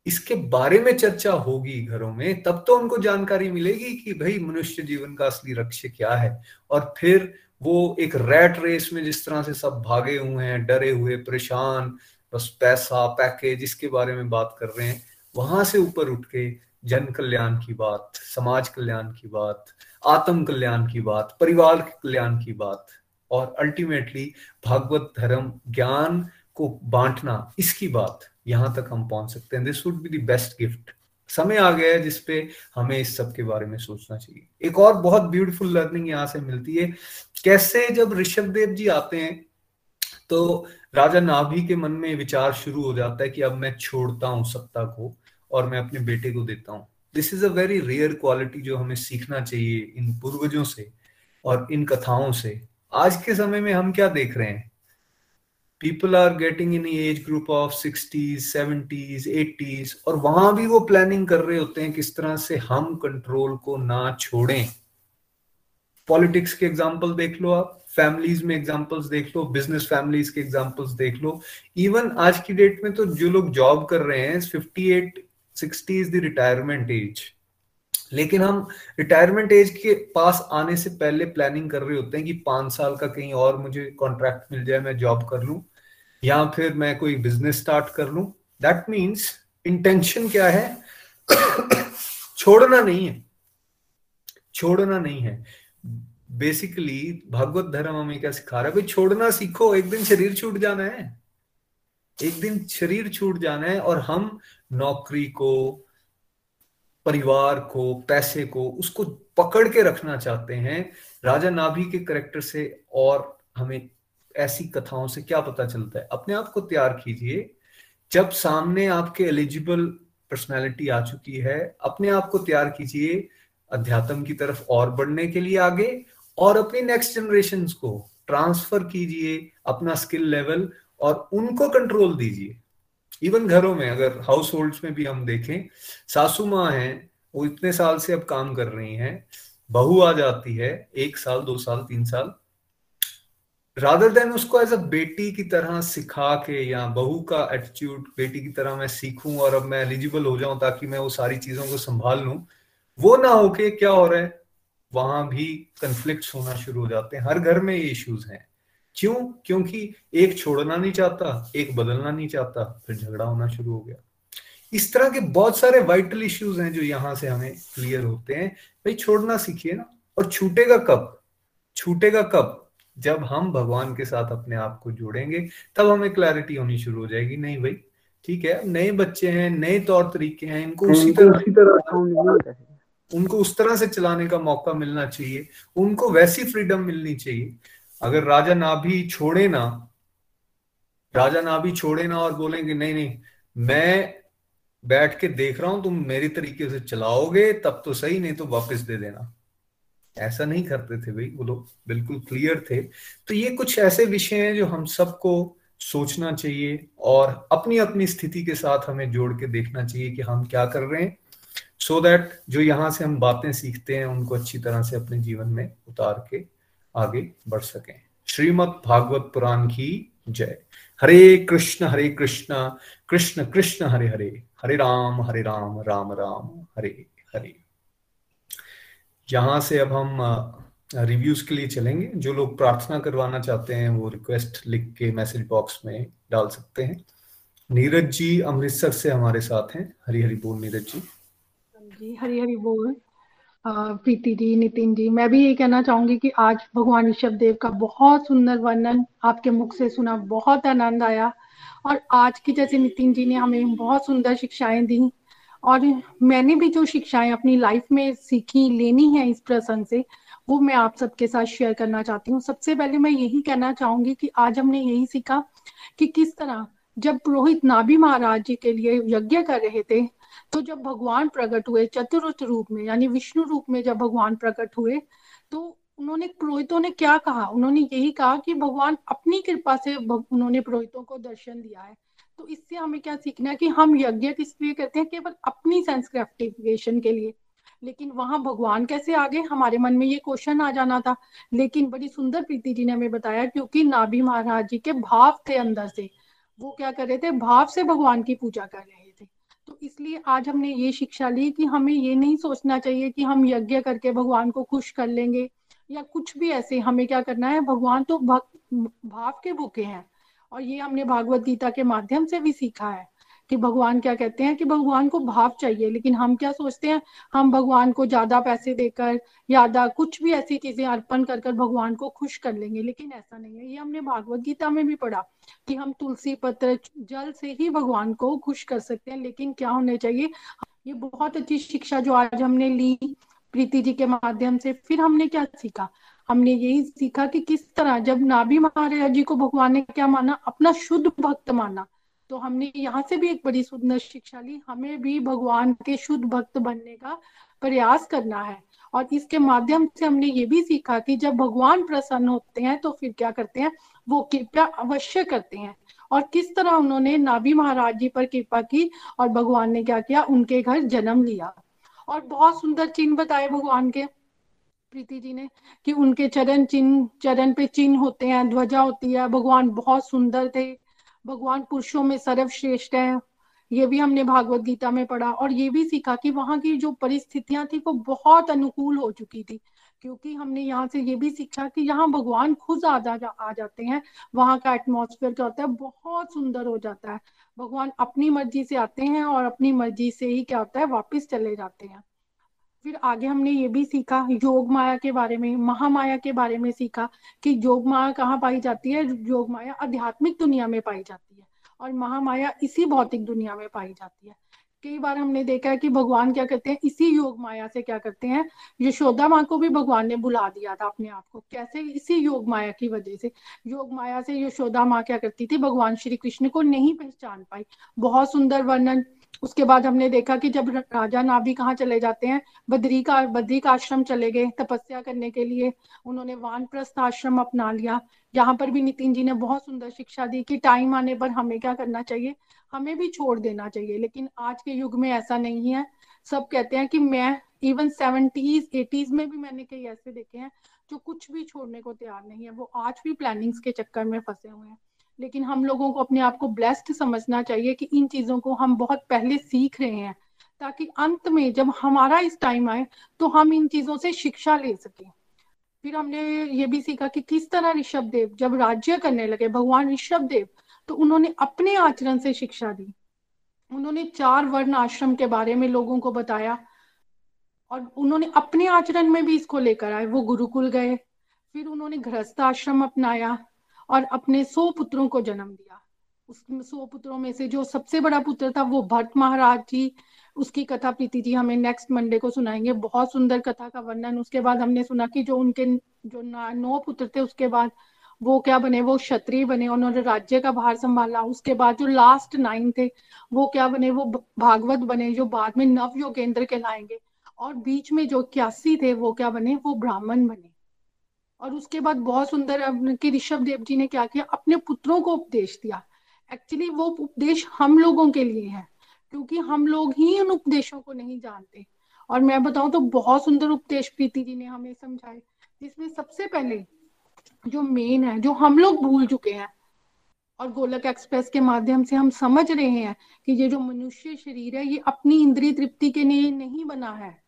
D: इसके बारे में चर्चा होगी घरों में, तब तो उनको जानकारी मिलेगी कि भाई मनुष्य जीवन का असली लक्ष्य क्या है। और फिर वो एक रैट रेस में जिस तरह से सब भागे हुए हैं, डरे हुए, परेशान, बस पैसा पैकेज इसके बारे में बात कर रहे हैं वहाँ से ऊपर उठ के जन कल्याण की बात, समाज कल्याण की बात, आत्म कल्याण की बात, परिवार कल्याण की बात, और अल्टीमेटली भागवत धर्म ज्ञान को बांटना, इसकी बात यहाँ तक हम पहुँच सकते हैं। This would be the best gift समय आ गया है जिसपे हमें इस सब के बारे में सोचना चाहिए। एक और बहुत ब्यूटीफुल लर्निंग यहाँ से मिलती है। कैसे जब ऋषभ देव जी आते हैं तो राजा नाभी के मन में विचार शुरू हो जाता है कि अब मैं छोड़ता हूँ सत्ता को। और मैं अपने बेटे को देता हूँ। This is a very rare quality जो हमें सीखना चाहिए इन पूर्वजों से और इन कथाओं से। आज के समय में हम क्या देख रहे हैं? People are getting in age group of sixties seventies eighties और वहाँ भी वो प्लानिंग कर रहे होते हैं किस तरह से हम कंट्रोल को ना छोड़ें। पॉलिटिक्स के एग्ज़ाम्पल देख लो आप फैमिलीज़ में एग्जाम्पल्स देख लो बिज़नेस फैमिलीज़ के एग्जाम्पल्स देख लो। इवन आज की डेट में तो जो लोग जॉब कर रहे हैं fifty eight sixty is the retirement age लेकिन हम रिटायरमेंट एज के पास आने से पहले प्लानिंग कर रहे होते हैं कि पाँच साल का कहीं और मुझे कॉन्ट्रैक्ट मिल जाए, मैं जॉब कर लूँ, या फिर मैं कोई बिज़नेस स्टार्ट कर लूँ। दैट मीन्स इंटेंशन क्या है? छोड़ना नहीं है। छोड़ना नहीं है। बेसिकली भागवत धर्म हमें क्या सिखा रहा है? भाई छोड़ना सीखो, एक दिन शरीर छूट जाना है। एक दिन शरीर छूट जाना है और हम नौकरी को, परिवार को, पैसे को उसको पकड़ के रखना चाहते हैं। राजा नाभि के करेक्टर से और हमें ऐसी कथाओं से क्या पता चलता है? अपने आप को तैयार कीजिए। जब सामने आपके एलिजिबल पर्सनालिटी आ चुकी है, अपने आप को तैयार कीजिए अध्यात्म की तरफ़ और बढ़ने के लिए आगे और अपनी नेक्स्ट जनरेशन को ट्रांसफ़र कीजिए अपना स्किल लेवल और उनको कंट्रोल दीजिए। इवन घरों में, अगर हाउस होल्ड में भी हम देखें, सासू माँ है, वो इतने साल से अब काम कर रही हैं, बहू आ जाती है, एक साल, दो साल, तीन साल रादर देन उसको एज अ बेटी की तरह सिखा के या बहू का एटीट्यूड बेटी की तरह मैं सीखूं और अब मैं एलिजिबल हो जाऊँ ताकि मैं वो सारी चीज़ों को संभाल लूँ, वो ना होके क्या हो रहा है, वहाँ भी कंफ्लिक्ट होना शुरू हो जाते हैं। हर घर में ये इश्यूज़ हैं। क्यों? क्योंकि एक छोड़ना नहीं चाहता एक बदलना नहीं चाहता फिर झगड़ा होना शुरू हो गया। इस तरह के बहुत सारे वाइटल इश्यूज़ हैं जो यहाँ से हमें क्लियर होते हैं। भाई छोड़ना सीखिए ना। और छूटेगा कब? छूटेगा कब? जब हम भगवान के साथ अपने आप को जोड़ेंगे तब हमें क्लैरिटी होनी शुरू हो जाएगी। नहीं भाई ठीक है नए बच्चे हैं नए तौर तरीके हैं इनको उसी तरह उसी तरह उनको उस तरह से चलाने का मौका मिलना चाहिए। उनको वैसी फ्रीडम मिलनी चाहिए अगर राजा ना भी छोड़े ना, राजा ना भी छोड़े ना और बोलेंगे, नहीं नहीं, मैं बैठ के देख रहा हूँ, तुम मेरी तरीके से चलाओगे, तब तो सही, नहीं तो वापस दे देना। ऐसा नहीं करते थे भाई, वो लोग बिल्कुल क्लियर थे। तो ये कुछ ऐसे विषय हैं जो हम सबको सोचना चाहिए और अपनी अपनी स्थिति के साथ हमें जोड़ के देखना चाहिए कि हम क्या कर रहे हैं। सो so दैट जो यहाँ से हम बातें सीखते हैं, उनको अच्छी तरह से अपने जीवन में उतार के आगे बढ़ सकें। श्रीमद भागवत पुराण की जय। हरे कृष्ण हरे कृष्ण कृष्ण कृष्ण, हरे हरे। हरे राम हरे राम राम राम, हरे हरे। यहाँ से अब हम रिव्यूज़ के लिए चलेंगे, जो लोग प्रार्थना करवाना चाहते हैं, वो रिक्वेस्ट लिख के मैसेज बॉक्स में डाल सकते हैं। नीरज जी अमृतसर से हमारे साथ हैं। हरी हरी बोल नीरज जी।
E: जी, हरी हरी बोल। प्रीति जी, नितिन जी, मैं भी ये कहना चाहूँगी कि आज भगवान ऋषभ देव का बहुत सुंदर वर्णन आपके मुख से सुना, बहुत आनंद आया। और आज की जैसे नितिन जी ने हमें बहुत सुंदर शिक्षाएँ दी और मैंने भी जो शिक्षाएँ अपनी लाइफ में सीखी, लेनी है इस प्रसंग से, वो मैं आप सबके साथ शेयर करना चाहती हूँ। सबसे पहले मैं यही कहना चाहूँगी कि आज हमने यही सीखा कि किस तरह जब पुरोहित नाभि महाराज जी के लिए यज्ञ कर रहे थे तो जब भगवान प्रकट हुए चतुर्थ रूप में, यानी विष्णु रूप में जब भगवान प्रकट हुए तो उन्होंने पुरोहितों ने क्या कहा? उन्होंने यही कहा कि भगवान अपनी कृपा से उन्होंने पुरोहितों को दर्शन दिया है। तो इससे हमें क्या सीखना है कि हम यज्ञ किस लिए करते हैं? केवल अपनी सेंस के लिए। लेकिन वहाँ भगवान कैसे आ गए हमारे मन में ये क्वेश्चन आ जाना था। लेकिन बड़ी सुंदर प्रीति जी ने हमें बताया, क्योंकि नाभि महाराज जी के भाव थे अंदर से। वो क्या कर रहे थे? भाव से भगवान की पूजा कर रहे तो इसलिए आज हमने ये शिक्षा ली कि हमें ये नहीं सोचना चाहिए कि हम यज्ञ करके भगवान को खुश कर लेंगे या कुछ भी ऐसे, हमें क्या करना है? भगवान तो भक्त, भाव के भूखे हैं। और ये हमने भागवत गीता के माध्यम से भी सीखा है। कि भगवान क्या कहते हैं कि भगवान को भाव चाहिए, लेकिन हम क्या सोचते हैं? हम भगवान को ज़्यादा पैसे देकर ज़्यादा कुछ भी ऐसी चीज़ें अर्पण कर कर भगवान को खुश कर लेंगे, लेकिन ऐसा नहीं है। ये हमने भागवत गीता में भी पढ़ा कि हम तुलसी पत्र जल से ही भगवान को खुश कर सकते हैं, लेकिन क्या होने चाहिए? ये बहुत अच्छी शिक्षा जो आज हमने ली प्रीति जी के माध्यम से, फिर हमने क्या सीखा? हमने यही सीखा कि किस तरह जब नाभि महाराज जी को भगवान ने क्या माना? अपना शुद्ध भक्त माना। तो हमने यहाँ से भी एक बड़ी सुंदर शिक्षा ली। हमें भी भगवान के शुद्ध भक्त बनने का प्रयास करना है। और इसके माध्यम से हमने ये भी सीखा कि जब भगवान प्रसन्न होते हैं तो फिर क्या करते हैं? वो कृपया अवश्य करते हैं। और किस तरह उन्होंने नाभि महाराज जी पर कृपा की और भगवान ने क्या किया? उनके घर जन्म लिया। और बहुत सुंदर चिन्ह बताए भगवान के प्रीति जी ने कि उनके चरण चिन्ह, चरण पे चिन्ह होते हैं, ध्वजा होती है। भगवान बहुत सुंदर थे। भगवान पुरुषों में सर्वश्रेष्ठ है। ये भी हमने भागवत गीता में पढ़ा और ये भी सीखा कि वहाँ की जो परिस्थितियाँ थी, वो बहुत अनुकूल हो चुकी थी। क्योंकि हमने यहाँ से ये भी सीखा कि यहाँ भगवान खुद आ जा, आ जाते हैं। वहाँ का एटमोसफेयर क्या होता है, बहुत सुंदर हो जाता है। भगवान अपनी मर्ज़ी से आते हैं और अपनी मर्ज़ी से ही क्या होता है, वापिस चले जाते हैं। फिर आगे हमने ये भी सीखा योग माया के बारे में, महामाया के बारे में सीखा कि योग माया कहाँ पाई जाती है? योग माया आध्यात्मिक दुनिया में पाई जाती है और महामाया इसी भौतिक दुनिया में पाई जाती है। कई बार हमने देखा है कि भगवान क्या करते हैं? इसी योग माया से क्या करते हैं? यशोदा माँ को भी भगवान ने बुला दिया था अपने आप को। कैसे? इसी योग माया की वजह से। योग माया से यशोदा माँ क्या करती थी? भगवान श्री कृष्ण को नहीं पहचान पाई। बहुत सुंदर वर्णन उसके बाद हमने देखा कि जब राजा नाभि कहाँ चले जाते हैं बद्री का बद्री का आश्रम चले गए तपस्या करने के लिए। उन्होंने वानप्रस्थ आश्रम अपना लिया। यहाँ पर भी नितिन जी ने बहुत सुंदर शिक्षा दी कि टाइम आने पर हमें क्या करना चाहिए? हमें भी छोड़ देना चाहिए। लेकिन आज के युग में ऐसा नहीं है। सब कहते हैं कि मैं इवन सेवेंटीज एटीज में भी मैंने कई ऐसे देखे हैं जो कुछ भी छोड़ने को तैयार नहीं है। वो आज भी प्लानिंग्स के चक्कर में फंसे हुए हैं। लेकिन हम लोगों को अपने आप को ब्लेस्ड समझना चाहिए कि इन चीज़ों को हम बहुत पहले सीख रहे हैं, ताकि अंत में जब हमारा इस टाइम आए तो हम इन चीज़ों से शिक्षा ले सकें। फिर हमने ये भी सीखा कि किस तरह ऋषभ देव जब राज्य करने लगे, भगवान ऋषभ देव तो उन्होंने अपने आचरण से शिक्षा दी। उन्होंने चार वर्ण आश्रम के बारे में लोगों को बताया, और उन्होंने अपने आचरण में भी इसको लेकर आए। वो गुरुकुल गए, फिर उन्होंने गृहस्थ आश्रम अपनाया और अपने सौ पुत्रों को जन्म दिया। उस सौ पुत्रों में से जो सबसे बड़ा पुत्र था, वो भट्ट महाराज जी। उसकी कथा प्रीति जी हमें नेक्स्ट मंडे को सुनाएँगे। बहुत सुंदर कथा का वर्णन। उसके बाद हमने सुना कि जो उनके, जो नौ पुत्र थे, उसके बाद वो क्या बने? वो क्षत्रिय बने उन्होंने राज्य का भार संभाला। उसके बाद जो लास्ट नाइन थे, वो क्या बने? वो भागवत बने, जो बाद में नव योगेंद्र कहलाएँगे। और बीच में जो इक्यासी थे, वो क्या बने? वो ब्राह्मण बने। और उसके बाद बहुत सुंदर कि ऋषभ देव जी ने क्या किया? अपने पुत्रों को उपदेश दिया। एक्चुअली वो उपदेश हम लोगों के लिए है, क्योंकि हम लोग ही उन उपदेशों को नहीं जानते। और मैं बताऊँ तो बहुत सुंदर उपदेश प्रीति जी ने हमें समझाए, जिसमें सबसे पहले जो मेन है, जो हम लोग भूल चुके हैं, और गोलक एक्सप्रेस के माध्यम से हम समझ रहे हैं कि ये जो मनुष्य शरीर है, ये अपनी इंद्रिय तृप्ति के लिए नहीं बना है।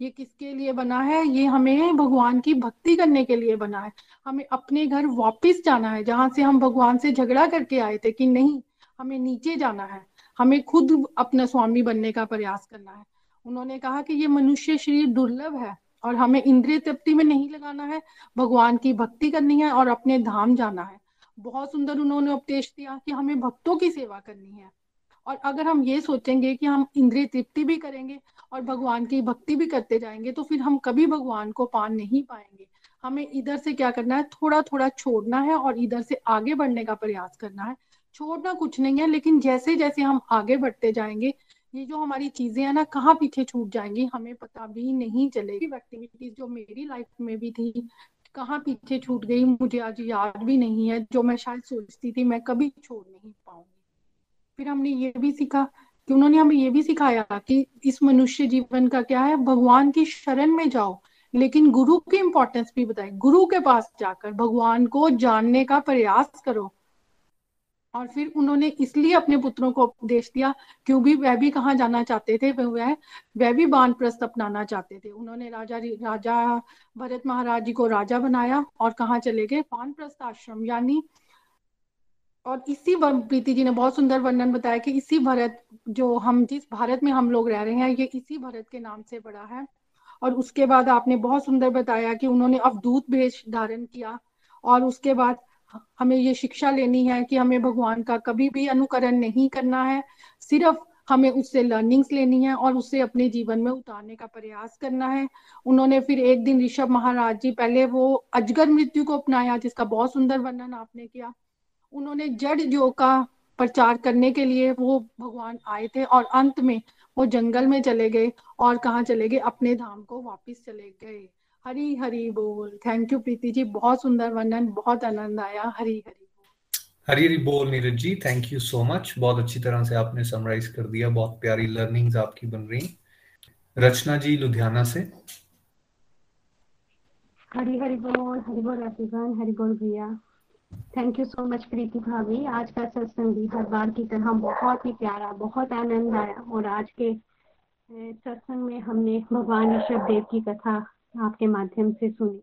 E: ये किसके लिए बना है? ये हमें भगवान की भक्ति करने के लिए बना है। हमें अपने घर वापस जाना है, जहाँ से हम भगवान से झगड़ा करके आए थे कि नहीं, हमें नीचे जाना है। हमें खुद अपना स्वामी बनने का प्रयास करना है। उन्होंने कहा कि ये मनुष्य शरीर दुर्लभ है और हमें इंद्रिय तृप्ति में नहीं लगाना है, भगवान की भक्ति करनी है और अपने धाम जाना है। बहुत सुंदर उन्होंने उपदेश दिया कि हमें भक्तों की सेवा करनी है। और अगर हम ये सोचेंगे कि हम इंद्रिय तृप्ति भी करेंगे और भगवान की भक्ति भी करते जाएँगे तो फिर हम कभी भगवान को पा नहीं पाएँगे। हमें इधर से क्या करना है? थोड़ा थोड़ा छोड़ना है और इधर से आगे बढ़ने का प्रयास करना है। छोड़ना कुछ नहीं है, लेकिन जैसे जैसे हम आगे बढ़ते जाएँगे, ये जो हमारी चीज़ें है ना, कहाँ पीछे छूट जाएँगी, हमें पता भी नहीं चलेगी। एक्टिविटीज़ जो मेरी लाइफ में भी थी, कहाँ पीछे छूट गई, मुझे आज याद भी नहीं है, जो मैं शायद सोचती थी, मैं कभी छोड़ नहीं पाऊँगी। फिर हमने ये भी सीखा कि उन्होंने हमें ये भी सिखाया कि इस मनुष्य जीवन का क्या है? भगवान की शरण में जाओ। लेकिन गुरु की इंपॉर्टेंस भी बताए। गुरु के पास जाकर भगवान को जानने का प्रयास करो। और फिर उन्होंने इसलिए अपने पुत्रों को उपदेश दिया, क्योंकि वह भी कहाँ जाना चाहते थे? वह वह भी बान प्रस्त अपनाना चाहते थे। उन्होंने राजा राजा भरत महाराज जी को राजा बनाया और कहाँ चले गए? बान प्रस्त आश्रम, यानी और इसी प्रीति जी ने बहुत सुंदर वर्णन बताया कि इसी भारत, जो हम, जिस भारत में हम लोग रह रहे हैं, ये इसी भारत के नाम से बड़ा है। और उसके बाद आपने बहुत सुंदर बताया कि उन्होंने अवधूत भेष धारण किया और उसके बाद हमें ये शिक्षा लेनी है कि हमें भगवान का कभी भी अनुकरण नहीं करना है। सिर्फ़ हमें उससे लर्निंग्स लेनी है और उससे अपने जीवन में उतारने का प्रयास करना है। उन्होंने फिर एक दिन ऋषभ महाराज जी, पहले वो अजगर मृत्यु को अपनाया, जिसका बहुत सुंदर वर्णन आपने किया। उन्होंने जड़ योग का प्रचार करने के लिए वो भगवान आए थे और अंत में वो जंगल में चले गए और कहाँ चले गए? अपने धाम को वापस चले गए। हरी हरी बोल। Thank you Preeti ji. बहुत सुंदर वर्णन बहुत आनंद आया। हरी हरी
D: हरी हरी बोल Neeraj ji. Thank you so much बहुत अच्छी तरह से आपने समराइज कर दिया। बहुत प्यारी लर्निंग्स आपकी बन रही। रचना जी लुधियाना से।
F: हरी हरी बोल। हरी बोल एवरीवन हरी बोल भैया। Thank you so much Preeti भाभी आज का सत्संग भी हर बार की तरह बहुत ही प्यारा, बहुत आनंद आया और आज के सत्संग में हमने भगवान ऋषभ देव की कथा आपके माध्यम से सुनी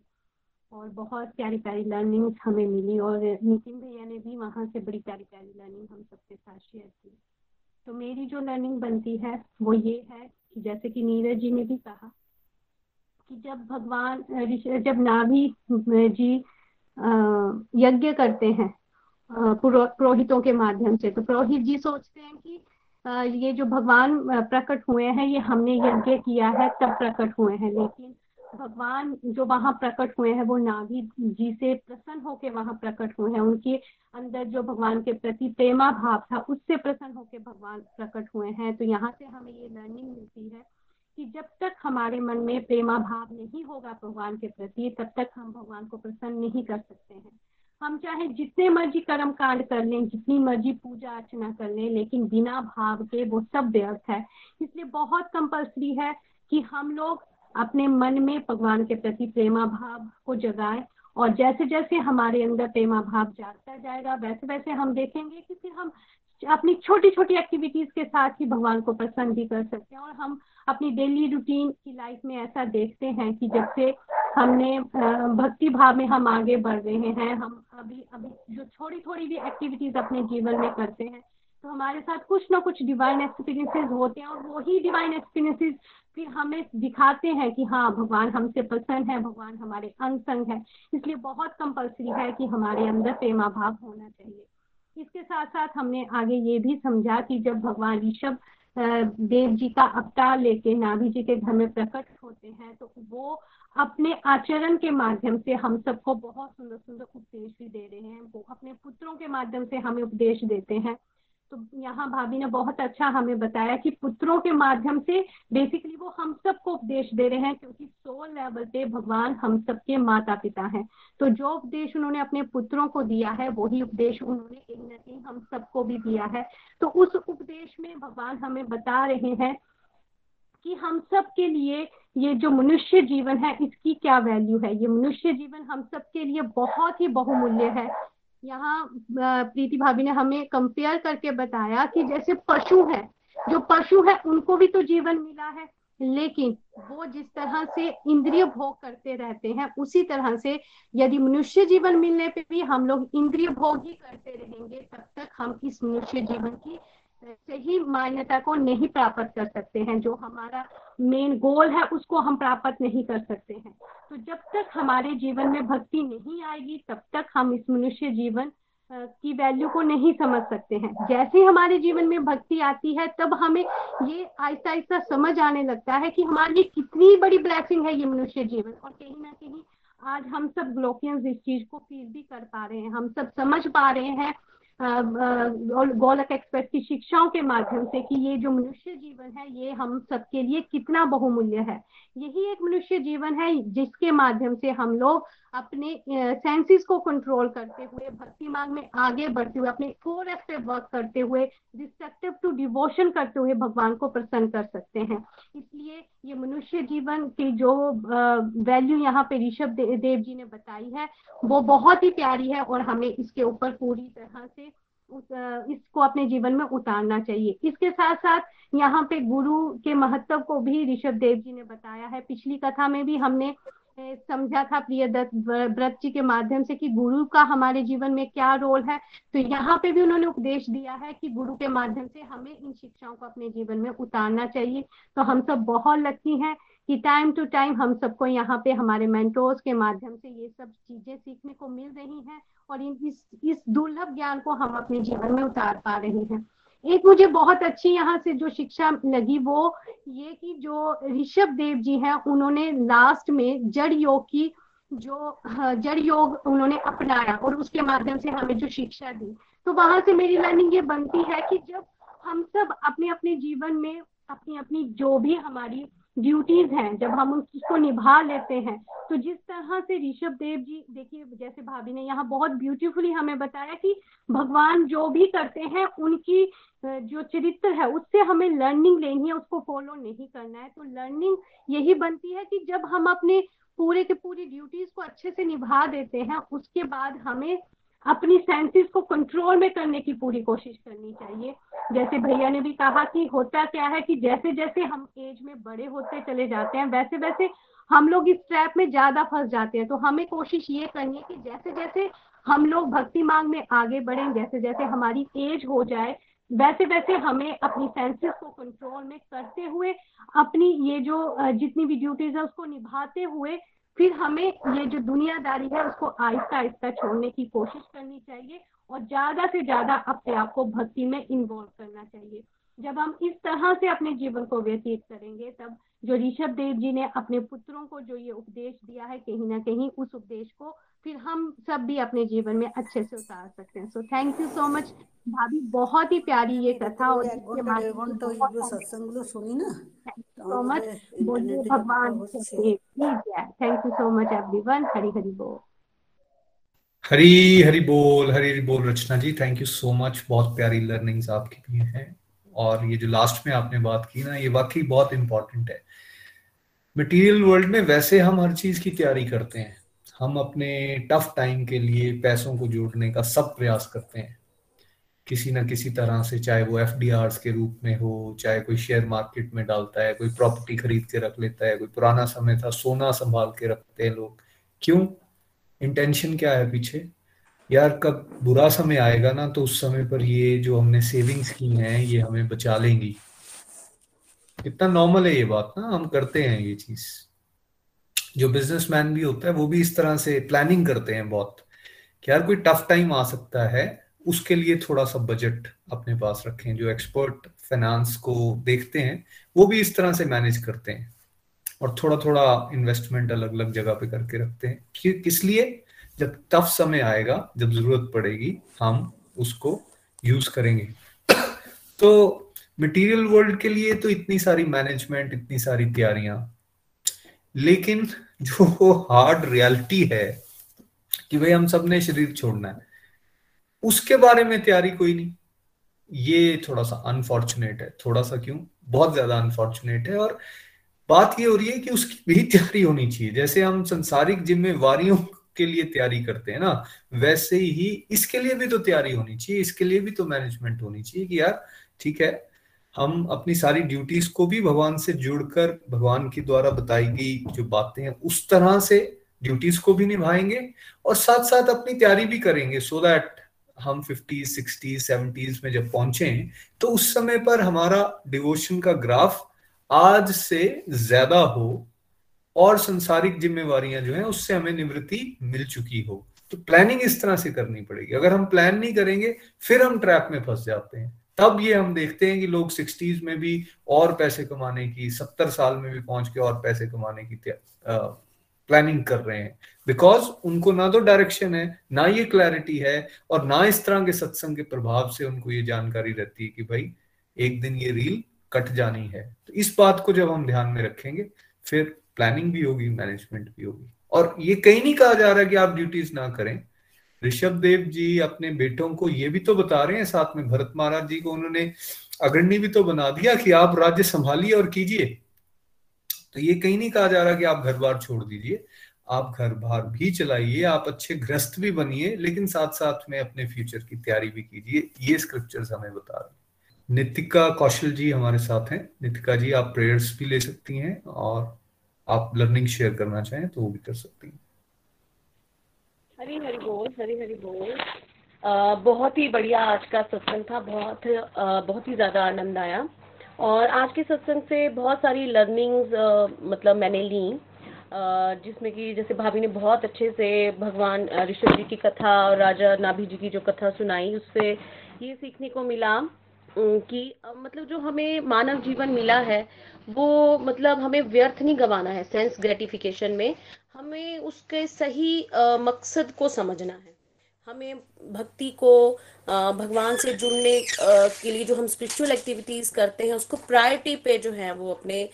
F: और बहुत प्यारी प्यारी लर्निंग हमें मिली और नितिन भैया ने भी वहाँ से बड़ी प्यारी प्यारी लर्निंग हम सबके साथ शेयर की। तो मेरी जो लर्निंग बनती है, वो ये है कि जैसे कि नीरज जी ने भी कहा कि जब भगवान जब नाभि जी यज्ञ करते हैं पुरोहितों के माध्यम से। तो पुरोहित जी सोचते हैं कि ये जो भगवान प्रकट हुए हैं, ये हमने यज्ञ किया है, तब प्रकट हुए हैं। लेकिन भगवान जो वहाँ प्रकट हुए हैं, वो नाभि जी से प्रसन्न होके वहाँ प्रकट हुए हैं। उनके अंदर जो भगवान के प्रति प्रेमा भाव था, उससे प्रसन्न होके भगवान प्रकट हुए हैं। तो यहाँ से हमें ये लर्निंग मिलती है कि जब तक हमारे मन में प्रेमा भाव नहीं होगा भगवान के प्रति, तब तक हम भगवान को प्रसन्न नहीं कर सकते हैं। हम चाहे जितने मर्ज़ी कर्म कांड कर लें, जितनी मर्ज़ी पूजा अर्चना कर लें, लेकिन बिना भाव के वो सब व्यर्थ है। इसलिए बहुत कंपल्सरी है कि हम लोग अपने मन में भगवान के प्रति प्रेमा भाव को जगाएँ, और जैसे जैसे हमारे अंदर प्रेमा भाव जागता जाएगा वैसे वैसे हम देखेंगे कि फिर हम अपनी छोटी छोटी एक्टिविटीज़ के साथ ही भगवान को प्रसन्न भी कर सकते हैं, और हम अपनी डेली रूटीन की लाइफ में ऐसा देखते हैं कि जब से हमने भक्ति भाव में हम आगे बढ़ रहे हैं, हम अभी अभी जो थोड़ी थोड़ी भी एक्टिविटीज़ अपने जीवन में करते हैं तो हमारे साथ कुछ ना कुछ डिवाइन एक्सपीरियंसेस होते हैं और वही डिवाइन एक्सपीरियंसेस फिर हमें दिखाते हैं कि हाँ भगवान हमसे प्रसन्न है, भगवान हमारे अंग संग है। इसलिए बहुत कंपल्सरी है कि हमारे अंदर प्रेमा भाव होना चाहिए। इसके साथ साथ हमने आगे ये भी समझा कि जब भगवान ऋषभ देव जी का अवतार लेके नाभि जी के घर में प्रकट होते हैं तो वो अपने आचरण के माध्यम से हम सबको बहुत सुंदर सुंदर उपदेश भी दे रहे हैं। वो अपने पुत्रों के माध्यम से हमें उपदेश देते हैं। तो यहाँ भाभी ने बहुत अच्छा हमें बताया कि पुत्रों के माध्यम से बेसिकली वो हम सबको उपदेश दे रहे हैं क्योंकि सोल लेवल पे भगवान हम सबके माता पिता हैं। तो जो उपदेश उन्होंने अपने पुत्रों को दिया है, वही उपदेश उन्होंने एक न कहीं हम सबको भी दिया है। तो उस उपदेश में भगवान हमें बता रहे हैं कि हम सब के लिए ये जो मनुष्य जीवन है, इसकी क्या वैल्यू है? ये मनुष्य जीवन हम सब के लिए बहुत ही बहुमूल्य है। यहाँ प्रीति भाभी ने हमें कंपेयर करके बताया कि जैसे पशु है, जो पशु है, उनको भी तो जीवन मिला है, लेकिन वो जिस तरह से इंद्रिय भोग करते रहते हैं, उसी तरह से यदि मनुष्य जीवन मिलने पे भी हम लोग इंद्रिय भोग ही करते रहेंगे, तब तक हम इस मनुष्य जीवन की सही मान्यता को नहीं प्राप्त कर सकते हैं। जो हमारा मेन गोल है, उसको हम प्राप्त नहीं कर सकते हैं। तो जब तक हमारे जीवन में भक्ति नहीं आएगी, तब तक हम इस मनुष्य जीवन की वैल्यू को नहीं समझ सकते हैं। जैसे हमारे जीवन में भक्ति आती है, तब हमें ये आहिस्ता आहिस्ता समझ आने लगता है कि हमारे लिए कितनी बड़ी ब्लैसिंग है ये मनुष्य जीवन। और कहीं ना कहीं आज हम सब ग्लोकियंस इस चीज़ को फील भी कर पा रहे हैं, हम सब समझ पा रहे हैं गोलक एक्सप्रेस की शिक्षाओं के माध्यम से कि ये जो मनुष्य जीवन है, ये हम सबके लिए कितना बहुमूल्य है। यही एक मनुष्य जीवन है, जिसके माध्यम से हम लोग अपने सेंसेस को कंट्रोल करते हुए भक्ति मार्ग में आगे बढ़ते हुए अपने फोर एफ़ वर्क करते हुए डिस्ट्रक्टिव टू डिवोशन करते हुए भगवान को प्रसन्न कर सकते हैं। इसलिए ये मनुष्य जीवन की जो वैल्यू यहाँ पे ऋषभ दे, देव जी ने बताई है वो बहुत ही प्यारी है और हमें इसके ऊपर पूरी तरह से इसको अपने जीवन में उतारना चाहिए। इसके साथ साथ यहाँ पे गुरु के महत्व को भी ऋषभ देव जी ने बताया है। पिछली कथा में भी हमने समझा था प्रिय दत्त व्रत जी के माध्यम से कि गुरु का हमारे जीवन में क्या रोल है? तो यहाँ पे भी उन्होंने उपदेश दिया है कि गुरु के माध्यम से हमें इन शिक्षाओं को अपने जीवन में उतारना चाहिए। तो हम सब बहुत लकी हैं कि टाइम टू टाइम हम सबको यहाँ पे हमारे मेंटोर्स के माध्यम से ये सब चीज़ें सीखने को मिल रही हैं और इन, इस इस दुर्लभ ज्ञान को हम अपने जीवन में उतार पा रहे हैं। एक मुझे बहुत अच्छी यहाँ से जो शिक्षा लगी वो ये कि जो ऋषभ देव जी हैं, उन्होंने लास्ट में जड़ योग की जो जड़ योग उन्होंने अपनाया और उसके माध्यम से हमें जो शिक्षा दी। तो वहाँ से मेरी लर्निंग ये बनती है कि जब हम सब अपने अपने जीवन में अपनी अपनी जो भी हमारी ड्यूटीज़ हैं, जब हम उसको निभा लेते हैं। तो जिस तरह से ऋषभ देव जी, देखिए, जैसे भाभी ने यहाँ बहुत ब्यूटीफुली हमें बताया कि भगवान जो भी करते हैं, उनकी जो चरित्र है, उससे हमें लर्निंग लेनी है, उसको फॉलो नहीं करना है। तो लर्निंग यही बनती है कि जब हम अपने पूरे के पूरी ड्यूटीज़ को अच्छे से निभा देते हैं, उसके बाद हमें अपनी सेंसेस को कंट्रोल में करने की पूरी कोशिश करनी चाहिए। जैसे भैया ने भी कहा कि होता क्या है कि जैसे जैसे हम एज में बड़े होते चले जाते हैं वैसे वैसे हम लोग इस ट्रैप में ज़्यादा फंस जाते हैं। तो हमें कोशिश ये करनी है कि जैसे जैसे हम लोग भक्ति मांग में आगे बढ़े जैसे जैसे हमारी एज हो जाए वैसे वैसे हमें अपनी सेंसेस को कंट्रोल में करते हुए, अपनी ये जो जितनी भी ड्यूटीज़ है उसको निभाते हुए फिर हमें ये जो दुनियादारी है, उसको आहिस्ता आहिस्ता छोड़ने की कोशिश करनी चाहिए और ज़्यादा से ज़्यादा अपने आप को भक्ति में इन्वॉल्व करना चाहिए। जब हम इस तरह से अपने जीवन को व्यतीत करेंगे, तब जो ऋषभ देव जी ने अपने पुत्रों को जो ये उपदेश दिया है, कहीं ना कहीं उस उपदेश को फिर हम सब भी अपने जीवन में अच्छे से उतार सकते हैं। So thank you so much भाभी बहुत ही प्यारी ये कथा और
G: सत्संग सुनी ना।
F: सो मच बोलिए भगवान thank you so much everyone Hari Hari बोल।
D: हरी हरी बोल हरी हरी बोल Rachna ji. Thank you so much बहुत प्यारी लर्निंग्स आपकी भी हैं। और ये जो लास्ट में आपने बात की ना ये वाकई बहुत इम्पोर्टेंट है। मटेरियल वर्ल्ड में वैसे हम हर चीज़ की तैयारी करते हैं। हम अपने टफ टाइम के लिए पैसों को जोड़ने का सब प्रयास करते हैं। किसी ना किसी तरह से चाहे वो एफडीआर के रूप में हो, चाहे कोई शेयर मार्केट में डालता है, कोई प्रॉपर्टी खरीद के रख लेता है, कोई पुराना समय था, सोना संभाल के रखते हैं लोग। क्यों? इंटेंशन क्या है पीछे? यार, कब बुरा समय आएगा ना तो उस समय पर ये जो हमने सेविंग्स की हैं, ये हमें बचा लेंगी। कितना नॉर्मल है ये बात ना, हम करते हैं ये चीज़। जो बिजनेसमैन भी होता है, वो भी इस तरह से प्लानिंग करते हैं बहुत कि यार कोई टफ टाइम आ सकता है, उसके लिए थोड़ा सा बजट अपने पास रखें, जो एक्सपर्ट फाइनेंस को देखते हैं, वो भी इस तरह से मैनेज करते हैं और थोड़ा थोड़ा इन्वेस्टमेंट अलग अलग जगह पे करके रखते हैं कि, किस लिए? जब टफ समय आएगा, जब ज़रूरत पड़ेगी, हम उसको यूज़ करेंगे। तो मटेरियल वर्ल्ड के लिए तो इतनी सारी मैनेजमेंट इतनी सारी तैयारियाँ, लेकिन जो हार्ड रियलिटी है कि भाई हम सबने शरीर छोड़ना है। उसके बारे में तैयारी कोई नहीं। ये थोड़ा सा अनफॉर्चुनेट है। थोड़ा सा क्यों? बहुत ज़्यादा अनफॉर्चुनेट है और बात ये हो रही है कि उसकी भी तैयारी होनी चाहिए। जैसे हम संसारिक जिम्मेवारियों के लिए तैयारी करते हैं ना, वैसे ही इसके लिए भी तो तैयारी होनी चाहिए। इसके लिए भी तो मैनेजमेंट होनी चाहिए कि यार, ठीक है हम अपनी सारी ड्यूटीज़ को भी भगवान से जुड़कर भगवान के द्वारा बताई गई जो बातें हैं, उस तरह से ड्यूटीज़ को भी निभाएँगे और साथ साथ अपनी तैयारी भी करेंगे सो so दैट हम फिफ्टीज सिक्सटीज सेवेंटीज में जब पहुँचे तो उस समय पर हमारा डिवोशन का ग्राफ आज से ज़्यादा हो और संसारिक जिम्मेवारियाँ जो है, उससे हमें निवृत्ति मिल चुकी हो। तो प्लानिंग इस तरह से करनी पड़ेगी। अगर हम प्लान नहीं करेंगे, फिर हम ट्रैप में फंस जाते हैं। तब ये हम देखते हैं कि लोग सिक्सटीज में भी और पैसे कमाने की, सत्तर साल में भी पहुँच के और पैसे कमाने की प्लानिंग कर रहे हैं। बिकॉज़ उनको ना तो डायरेक्शन है, ना ये क्लैरिटी है और ना इस तरह के सत्संग के प्रभाव से उनको ये जानकारी रहती है कि भाई, एक दिन ये रील कट जानी है। तो इस बात को जब हम ध्यान में रखेंगे, फिर प्लानिंग भी होगी मैनेजमेंट भी होगी। और ये कहीं नहीं कहा जा रहा है कि आप ड्यूटीज़ ना करें। ऋषभ देव जी अपने बेटों को ये भी तो बता रहे हैं, साथ में भरत महाराज जी को उन्होंने अग्रणी भी तो बना दिया कि आप राज्य संभालिए और कीजिए। तो ये कहीं नहीं कहा जा रहा कि आप घर बार छोड़ दीजिए, आप घर बार भी चलाइए, आप अच्छे ग्रस्त भी बनिए, लेकिन साथ साथ में अपने फ्यूचर की तैयारी भी कीजिए, ये स्क्रिप्चर्स हमें बता रहे नितिका कौशल जी हमारे साथ हैं। नितिका जी, आप प्रेयर्स भी ले सकती हैं और आप लर्निंग शेयर करना चाहें तो वो भी कर सकती हैं।
H: हरी हरी बोल हरी हरी बोल। आ, बहुत ही बढ़िया आज का सत्संग था बहुत आ, बहुत ही ज़्यादा आनंद आया। और आज के सत्संग से बहुत सारी लर्निंग्स मतलब मैंने ली। जिसमें कि जैसे भाभी ने बहुत अच्छे से भगवान ऋषभ जी की कथा और राजा नाभी जी की जो कथा सुनाई उससे ये सीखने को मिला। कि मतलब जो हमें मानव जीवन मिला है, वो मतलब हमें व्यर्थ नहीं गंवाना है सेंस ग्रेटिफिकेशन में। हमें उसके सही मकसद को समझना है। हमें भक्ति को भगवान से जुड़ने के लिए जो हम स्पिरिचुअल एक्टिविटीज़ करते हैं, उसको प्रायोरिटी पे जो है वो अपने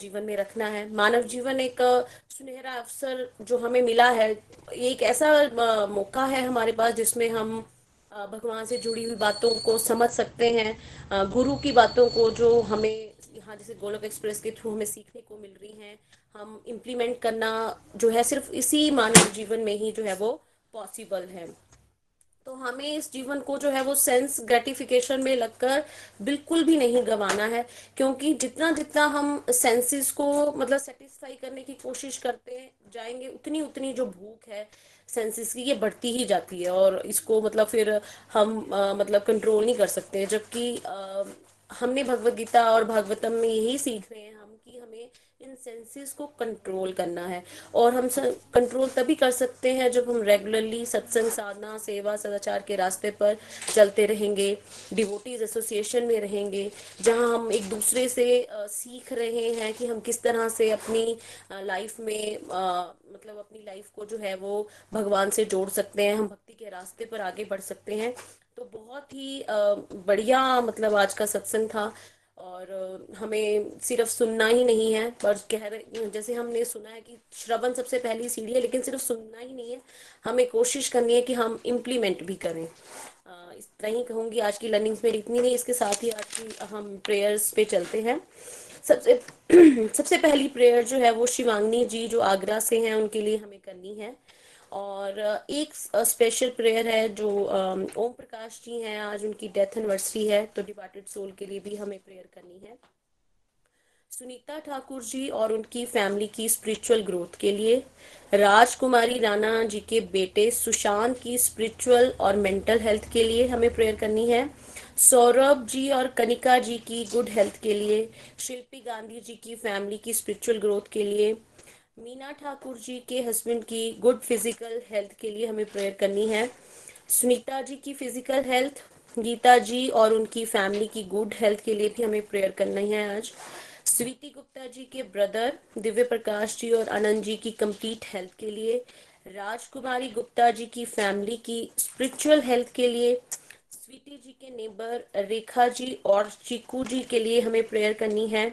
H: जीवन में रखना है। मानव जीवन एक, सुनहरा अवसर जो हमें मिला है, एक ऐसा मौका है हमारे पास जिसमें हम भगवान से जुड़ी हुई बातों को समझ सकते हैं। गुरु की बातों को जो हमें, यहाँ जैसे गोलक एक्सप्रेस के थ्रू हमें सीखने को मिल रही हैं, हम इम्प्लीमेंट करना जो है सिर्फ़ इसी मानव जीवन में ही जो है वो पॉसिबल है। तो हमें इस जीवन को जो है वो सेंस ग्रेटिफिकेशन में लगकर बिल्कुल भी नहीं गंवाना है, क्योंकि जितना जितना हम सेंसेस को मतलब सेटिस्फाई करने की कोशिश करते जाएँगे, उतनी उतनी जो भूख है सेंसेस की ये बढ़ती ही जाती है और इसको मतलब फिर हम आ, मतलब कंट्रोल नहीं कर सकते जबकि हमने भगवत गीता और भागवतम में यही सीख रहे हैं हम कि हमें इन सेंसेस को कंट्रोल करना है। और हम कंट्रोल तभी कर सकते हैं जब हम रेगुलरली सत्संग, साधना, सेवा, सदाचार के रास्ते पर चलते रहेंगे डिवोटीज एसोसिएशन में रहेंगे, जहाँ हम एक दूसरे से सीख रहे हैं कि हम किस तरह से अपनी लाइफ में मतलब अपनी लाइफ को जो है वो भगवान से जोड़ सकते हैं, हम भक्ति के रास्ते पर आगे बढ़ सकते हैं। तो बहुत ही बढ़िया मतलब आज का सत्संग था। और हमें सिर्फ़ सुनना ही नहीं है। पर कह रहे जैसे हमने सुना है कि श्रवण सबसे पहली सीढ़ी है, लेकिन सिर्फ़ सुनना ही नहीं है। हमें कोशिश करनी है कि हम इम्प्लीमेंट भी करें। इस तरह ही कहूँगी, आज की लर्निंग्स में इतनी नहीं, इसके साथ ही आज की हम प्रेयर्स पे चलते हैं। सबसे सबसे पहली प्रेयर जो है वो शिवांगनी जी, जो आगरा से हैं, उनके लिए हमें करनी है। और एक स्पेशल प्रेयर है जो ओम प्रकाश जी हैं, आज उनकी डेथ एनिवर्सरी है तो डिपार्टेड सोल के लिए भी हमें प्रेयर करनी है। सुनीता ठाकुर जी और उनकी फैमिली की स्पिरिचुअल ग्रोथ के लिए, राजकुमारी राणा जी के बेटे सुशांत की स्पिरिचुअल और मेंटल हेल्थ के लिए हमें प्रेयर करनी है। सौरभ जी और कनिका जी की गुड हेल्थ के लिए, शिल्पी गांधी जी की फैमिली की स्पिरिचुअल ग्रोथ के लिए मीना ठाकुर जी के हस्बैंड की गुड फ़िज़िकल हेल्थ के लिए हमें प्रेयर करनी है। सुनीता जी की फ़िज़िकल हेल्थ गीता जी और उनकी फैमिली की गुड हेल्थ के लिए भी हमें प्रेयर करनी है आज। स्वीति गुप्ता जी के ब्रदर दिव्य प्रकाश जी और आनंद जी की कंप्लीट हेल्थ के लिए। राजकुमारी गुप्ता जी की फैमिली की स्पिरिचुअल हेल्थ के लिए। स्वीति जी के नेबर रेखा जी और चीकू जी के लिए हमें प्रेयर करनी है।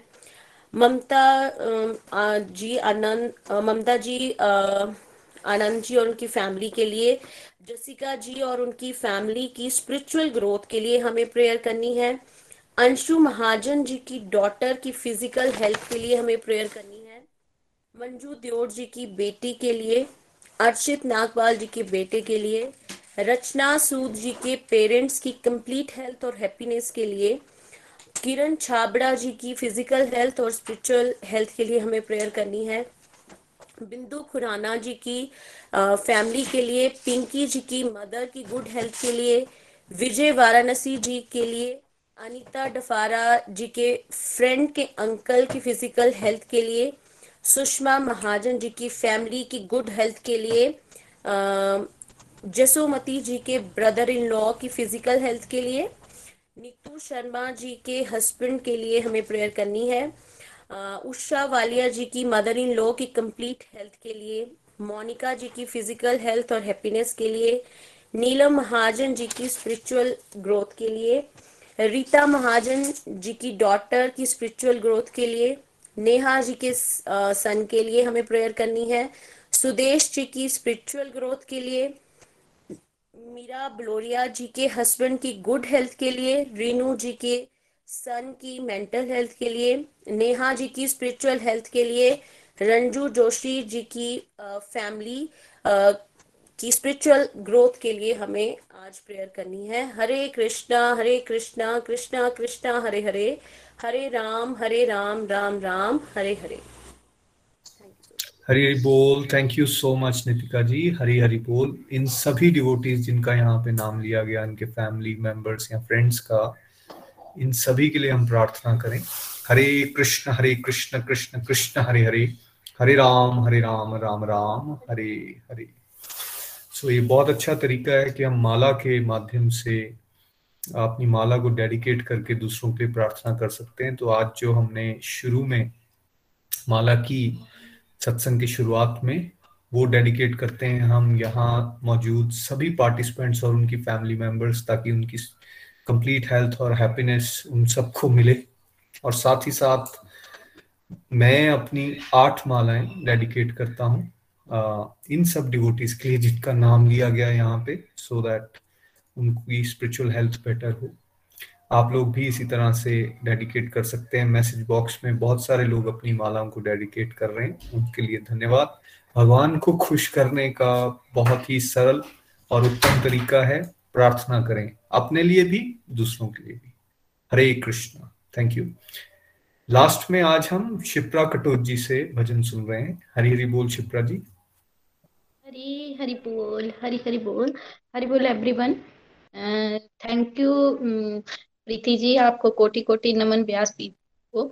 H: ममता जी, आनंद ममता जी आनंद जी और उनकी फैमिली के लिए, जसिका जी और उनकी फैमिली की स्पिरिचुअल ग्रोथ के लिए हमें प्रेयर करनी है। अंशु महाजन जी की डॉटर की फ़िज़िकल हेल्थ के लिए हमें प्रेयर करनी है। मंजू दियोर जी की बेटी के लिए, अर्चित नागपाल जी के बेटे के लिए, रचना सूद जी के पेरेंट्स की कंप्लीट हेल्थ और हैप्पीनेस के लिए किरण छाबड़ा जी की फ़िज़िकल हेल्थ और स्पिरिचुअल हेल्थ के लिए हमें प्रेयर करनी है। बिंदु खुराना जी की फैमिली के लिए, पिंकी जी की मदर की गुड हेल्थ के लिए, विजय वाराणसी जी के लिए, अनीता डफारा जी के फ्रेंड के अंकल की फ़िज़िकल हेल्थ के लिए, सुषमा महाजन जी की फैमिली की गुड हेल्थ के लिए जसोमती जी के ब्रदर इन लॉ की फ़िज़िकल हेल्थ के लिए शर्मा जी के हस्बैंड के लिए हमें प्रेयर करनी है। उषा वालिया जी की मदर इन लॉ की कंप्लीट हेल्थ के लिए, मोनिका जी की फ़िज़िकल हेल्थ और हैप्पीनेस के लिए, नीलम महाजन जी की स्पिरिचुअल ग्रोथ के लिए, रीता महाजन जी की डॉटर की स्पिरिचुअल ग्रोथ के लिए, नेहा जी के सन के लिए हमें प्रेयर करनी है। सुदेश जी की स्पिरिचुअल ग्रोथ के लिए मीरा ब्लोरिया जी के हस्बैंड की गुड हेल्थ के लिए, रीनू जी के सन की मेंटल हेल्थ के लिए, नेहा जी की स्पिरिचुअल हेल्थ के लिए, रंजू जोशी जी की फैमिली की स्पिरिचुअल ग्रोथ के लिए हमें आज प्रेयर करनी है। हरे कृष्णा हरे कृष्णा कृष्णा कृष्णा, हरे हरे हरे राम हरे राम राम राम, हरे हरे।
D: हरी हरी बोल। Thank you so much Nitika ji. Hari Hari बोल। इन सभी डिवोटीज जिनका यहाँ पे नाम लिया गया, इनके फैमिली मेंबर्स या फ्रेंड्स का, इन सभी के लिए हम प्रार्थना करें। हरे कृष्ण हरे कृष्ण कृष्ण कृष्ण, हरे हरे। हरे राम हरे राम राम राम, हरे हरे। सो ये बहुत अच्छा तरीका है कि हम माला के माध्यम से अपनी माला को डेडिकेट करके दूसरों के लिए प्रार्थना कर सकते हैं। तो आज जो हमने शुरू में माला की सत्संग की शुरुआत में वो डेडिकेट करते हैं हम यहाँ मौजूद सभी पार्टिसिपेंट्स और उनकी फैमिली मेंबर्स ताकि उनकी कंप्लीट हेल्थ और हैप्पीनेस उन सबको मिले। और साथ ही साथ मैं अपनी आठ मालाएँ डेडिकेट करता हूँ। इन सब डिवोटीज के लिए जिनका नाम लिया गया यहाँ पे सो so दैट उनकी स्पिरिचुअल हेल्थ बेटर हो। आप लोग भी इसी तरह से डेडिकेट कर सकते हैं। मैसेज बॉक्स में बहुत सारे लोग अपनी मालाओं को डेडिकेट कर रहे हैं। उनके लिए धन्यवाद। भगवान को खुश करने का बहुत ही सरल और उत्तम तरीका है। प्रार्थना करें अपने लिए भी, दूसरों के लिए भी। Hare Krishna. Thank you last में आज हम शिप्रा कटोच जी से भजन सुन रहे हैं। हरी हरी बोल शिप्रा जी।
A: हरी हरी बोल, हरी हरी बोल हरी बोल everyone thank you Preeti ji, आपको कोटि कोटि नमन व्यास को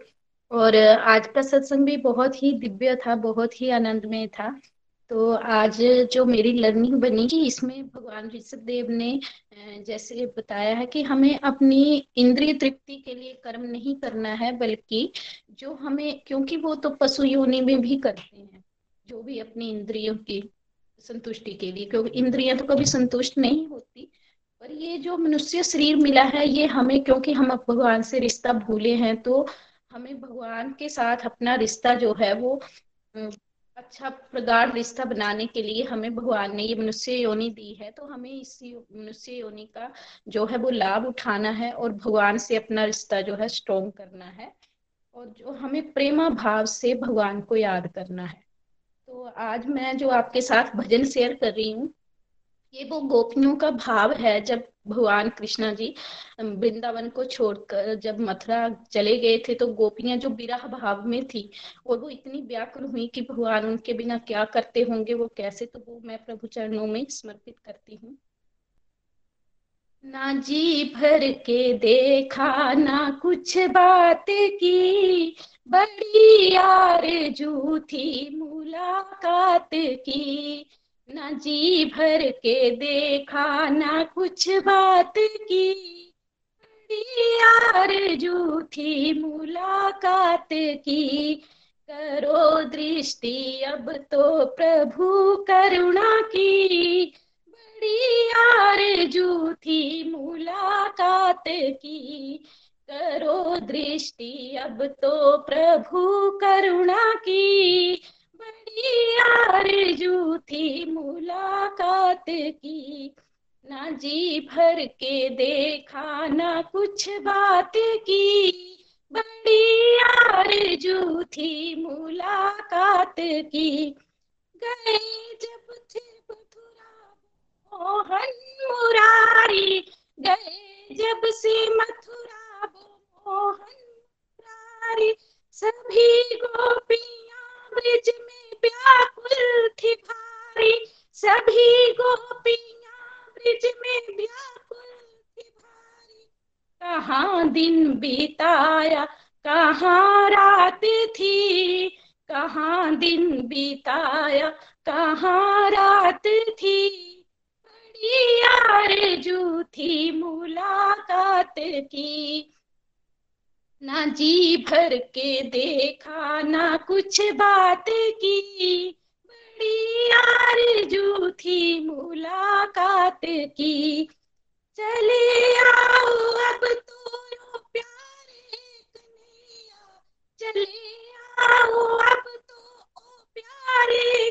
A: और आज का सत्संग भी बहुत ही दिव्य था, बहुत ही आनंदमय था। तो आज जो मेरी लर्निंग बनी कि इसमें भगवान ऋषभ देव ने जैसे बताया है कि हमें अपनी इंद्रिय तृप्ति के लिए कर्म नहीं करना है, बल्कि जो हमें, क्योंकि वो तो पशु योनि में भी करते हैं, जो भी अपनी इंद्रियों की संतुष्टि के लिए, क्योंकि इंद्रियाँ तो कभी संतुष्ट नहीं होती। पर ये जो मनुष्य शरीर मिला है, ये हमें क्योंकि हम भगवान से रिश्ता भूले हैं तो हमें भगवान के साथ अपना रिश्ता जो है वो अच्छा प्रगाढ़ रिश्ता बनाने के लिए हमें भगवान ने ये मनुष्य योनि दी है तो हमें इस मनुष्य योनि का जो है वो लाभ उठाना है और भगवान से अपना रिश्ता जो है स्ट्रोंग करना है और जो हमें प्रेमा भाव से भगवान को याद करना है। तो आज मैं जो आपके साथ भजन शेयर कर रही हूँ ये वो गोपियों का भाव है जब भगवान कृष्णा जी वृंदावन को छोड़कर जब मथुरा चले गए थे तो गोपियाँ जो विराह भाव में थी और वो इतनी व्याकुल हुई कि भगवान उनके बिना क्या करते होंगे, वो कैसे तो वो मैं प्रभु चरणों में समर्पित करती हूँ। ना जी भर के देखा, ना कुछ बात की, बड़ी यार जू थी मुलाकात की। न जी भर के देखा, ना कुछ बात की। यार थी मुलाकात की, करो दृष्टि अब तो प्रभु करुणा की। बड़ी यार थी मुलाकात की, करो दृष्टि अब तो प्रभु करुणा की। बड़ी आरज़ू थी मुलाकात की। ना जी भर के देखा, ना कुछ बात की। बड़ी आरज़ू थी मुलाकात की। गए जब थे मथुरा, मोहन मुरारी। गए जब से मथुरा, मोहन मुरारी। सभी गोपियाँ ब्रिज में व्याकुल थी भारी सभी गोपियाँ ब्रिज में व्याकुल थी भारी कहाँ दिन बीताया, कहाँ रात थी? कहाँ दिन बीताया, कहाँ रात थी? बड़ी आरज़ू थी मुलाकात की। ना जी भर के देखा, ना कुछ बात की। बड़ी आरज़ू थी मुलाकात की। चले आओ अब तो प्यारे चले आओ अब तो ओ प्यारे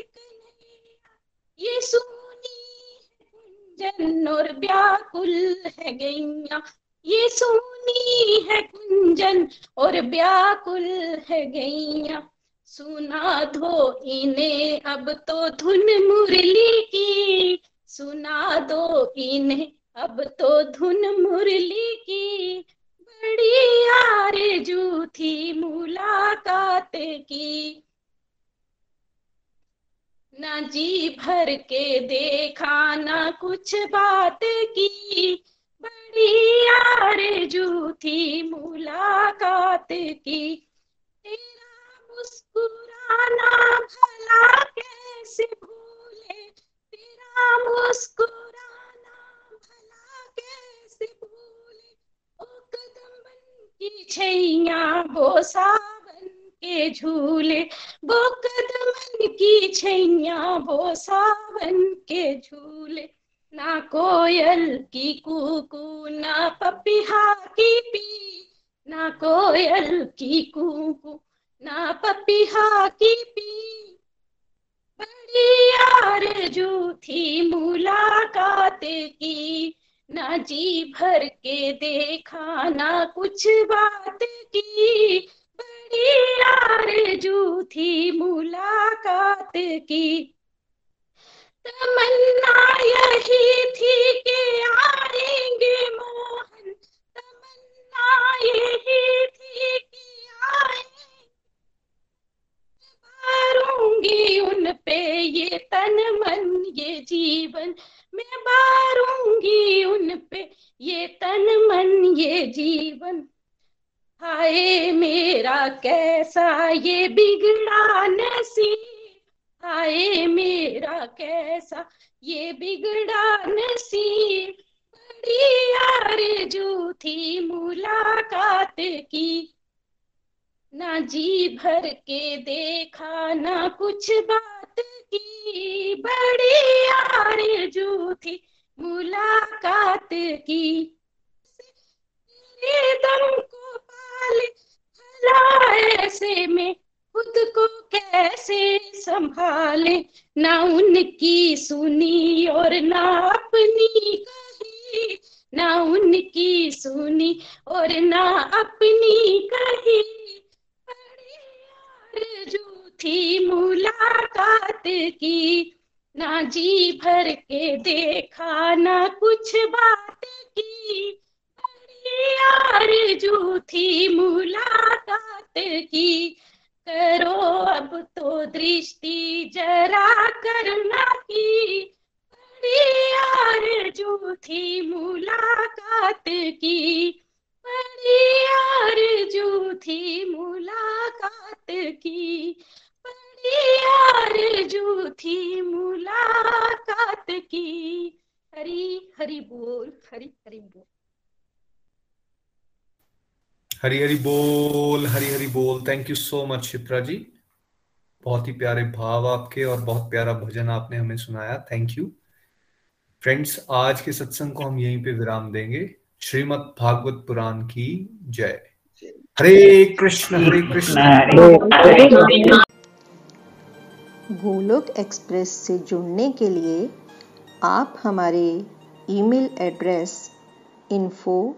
A: ये सुनी कुंजन और व्याकुल है गैया। ये सुनी है कुंजन और व्याकुल है गैया। सुना दो इन्हें, अब तो धुन मुरली की। सुना दो इन्हें, अब तो धुन मुरली की। बड़ी आरज़ू थी मुलाकात की। ना जी भर के देखा, ना कुछ बात की। बड़ी आरज़ू थी मुलाकात की। तेरा मुस्कुराना भला कैसे भूले? तेरा मुस्कुराना भला कैसे भूले? ओ कदम बन की छैया, वो सावन के झूले। वो कदम की छैया, वो सावन के झूले। ना कोयल की कुकू, ना पपिहा की पी ना कोयल की कुकू, ना पपिहा की पी बड़ी आरज़ू थी मुलाकात की, ना जी भर के देखा, ना कुछ बात की। बड़ी यार आरज़ू थी मुलाकात की तमन्ना यही थी कि आएँगे मोहन। तमन्ना यही थी कि आएँगे। उन पे ये तन मन, ये जीवन। मैं बारूँगी उन पे ये तन मन, ये जीवन। हाय मेरा कैसा ये बिगड़ा नसीब। हाय मेरा कैसा? ये बिगड़ा नसीब। बड़ी आरज़ू थी मुलाकात की। ना जी भर के देखा, ना कुछ बात की। बड़ी आरज़ू थी मुलाकात की। दम को पाले, भला ऐसे में खुद को कैसे संभाले? ना उनकी सुनी और ना अपनी कही। ना उनकी सुनी और ना अपनी कही। आरज़ू थी मुलाकात की, ना जी भर के देखा, ना कुछ बात की। बड़ी आरज़ू थी मुलाकात की करो अब तो दृष्टि जरा करना की बड़ी आरज़ू थी मुलाकात की बड़ी आरज़ू थी मुलाकात की बड़ी आरज़ू थी मुलाकात की। हरी हरी बोल, हरी हरी बोल।
D: हरी हरी बोल, हरी हरी बोल। Thank you so much Chitra ji. बहुत ही प्यारे भाव आपके और बहुत प्यारा भजन आपने हमें सुनाया। थैंक यू फ्रेंड्स आज के सत्संग को हम यहीं पे विराम देंगे। श्रीमद् भागवत पुराण की जय। हरे कृष्ण हरे कृष्ण।
I: गोलोक एक्सप्रेस से जुड़ने के लिए आप हमारे email address info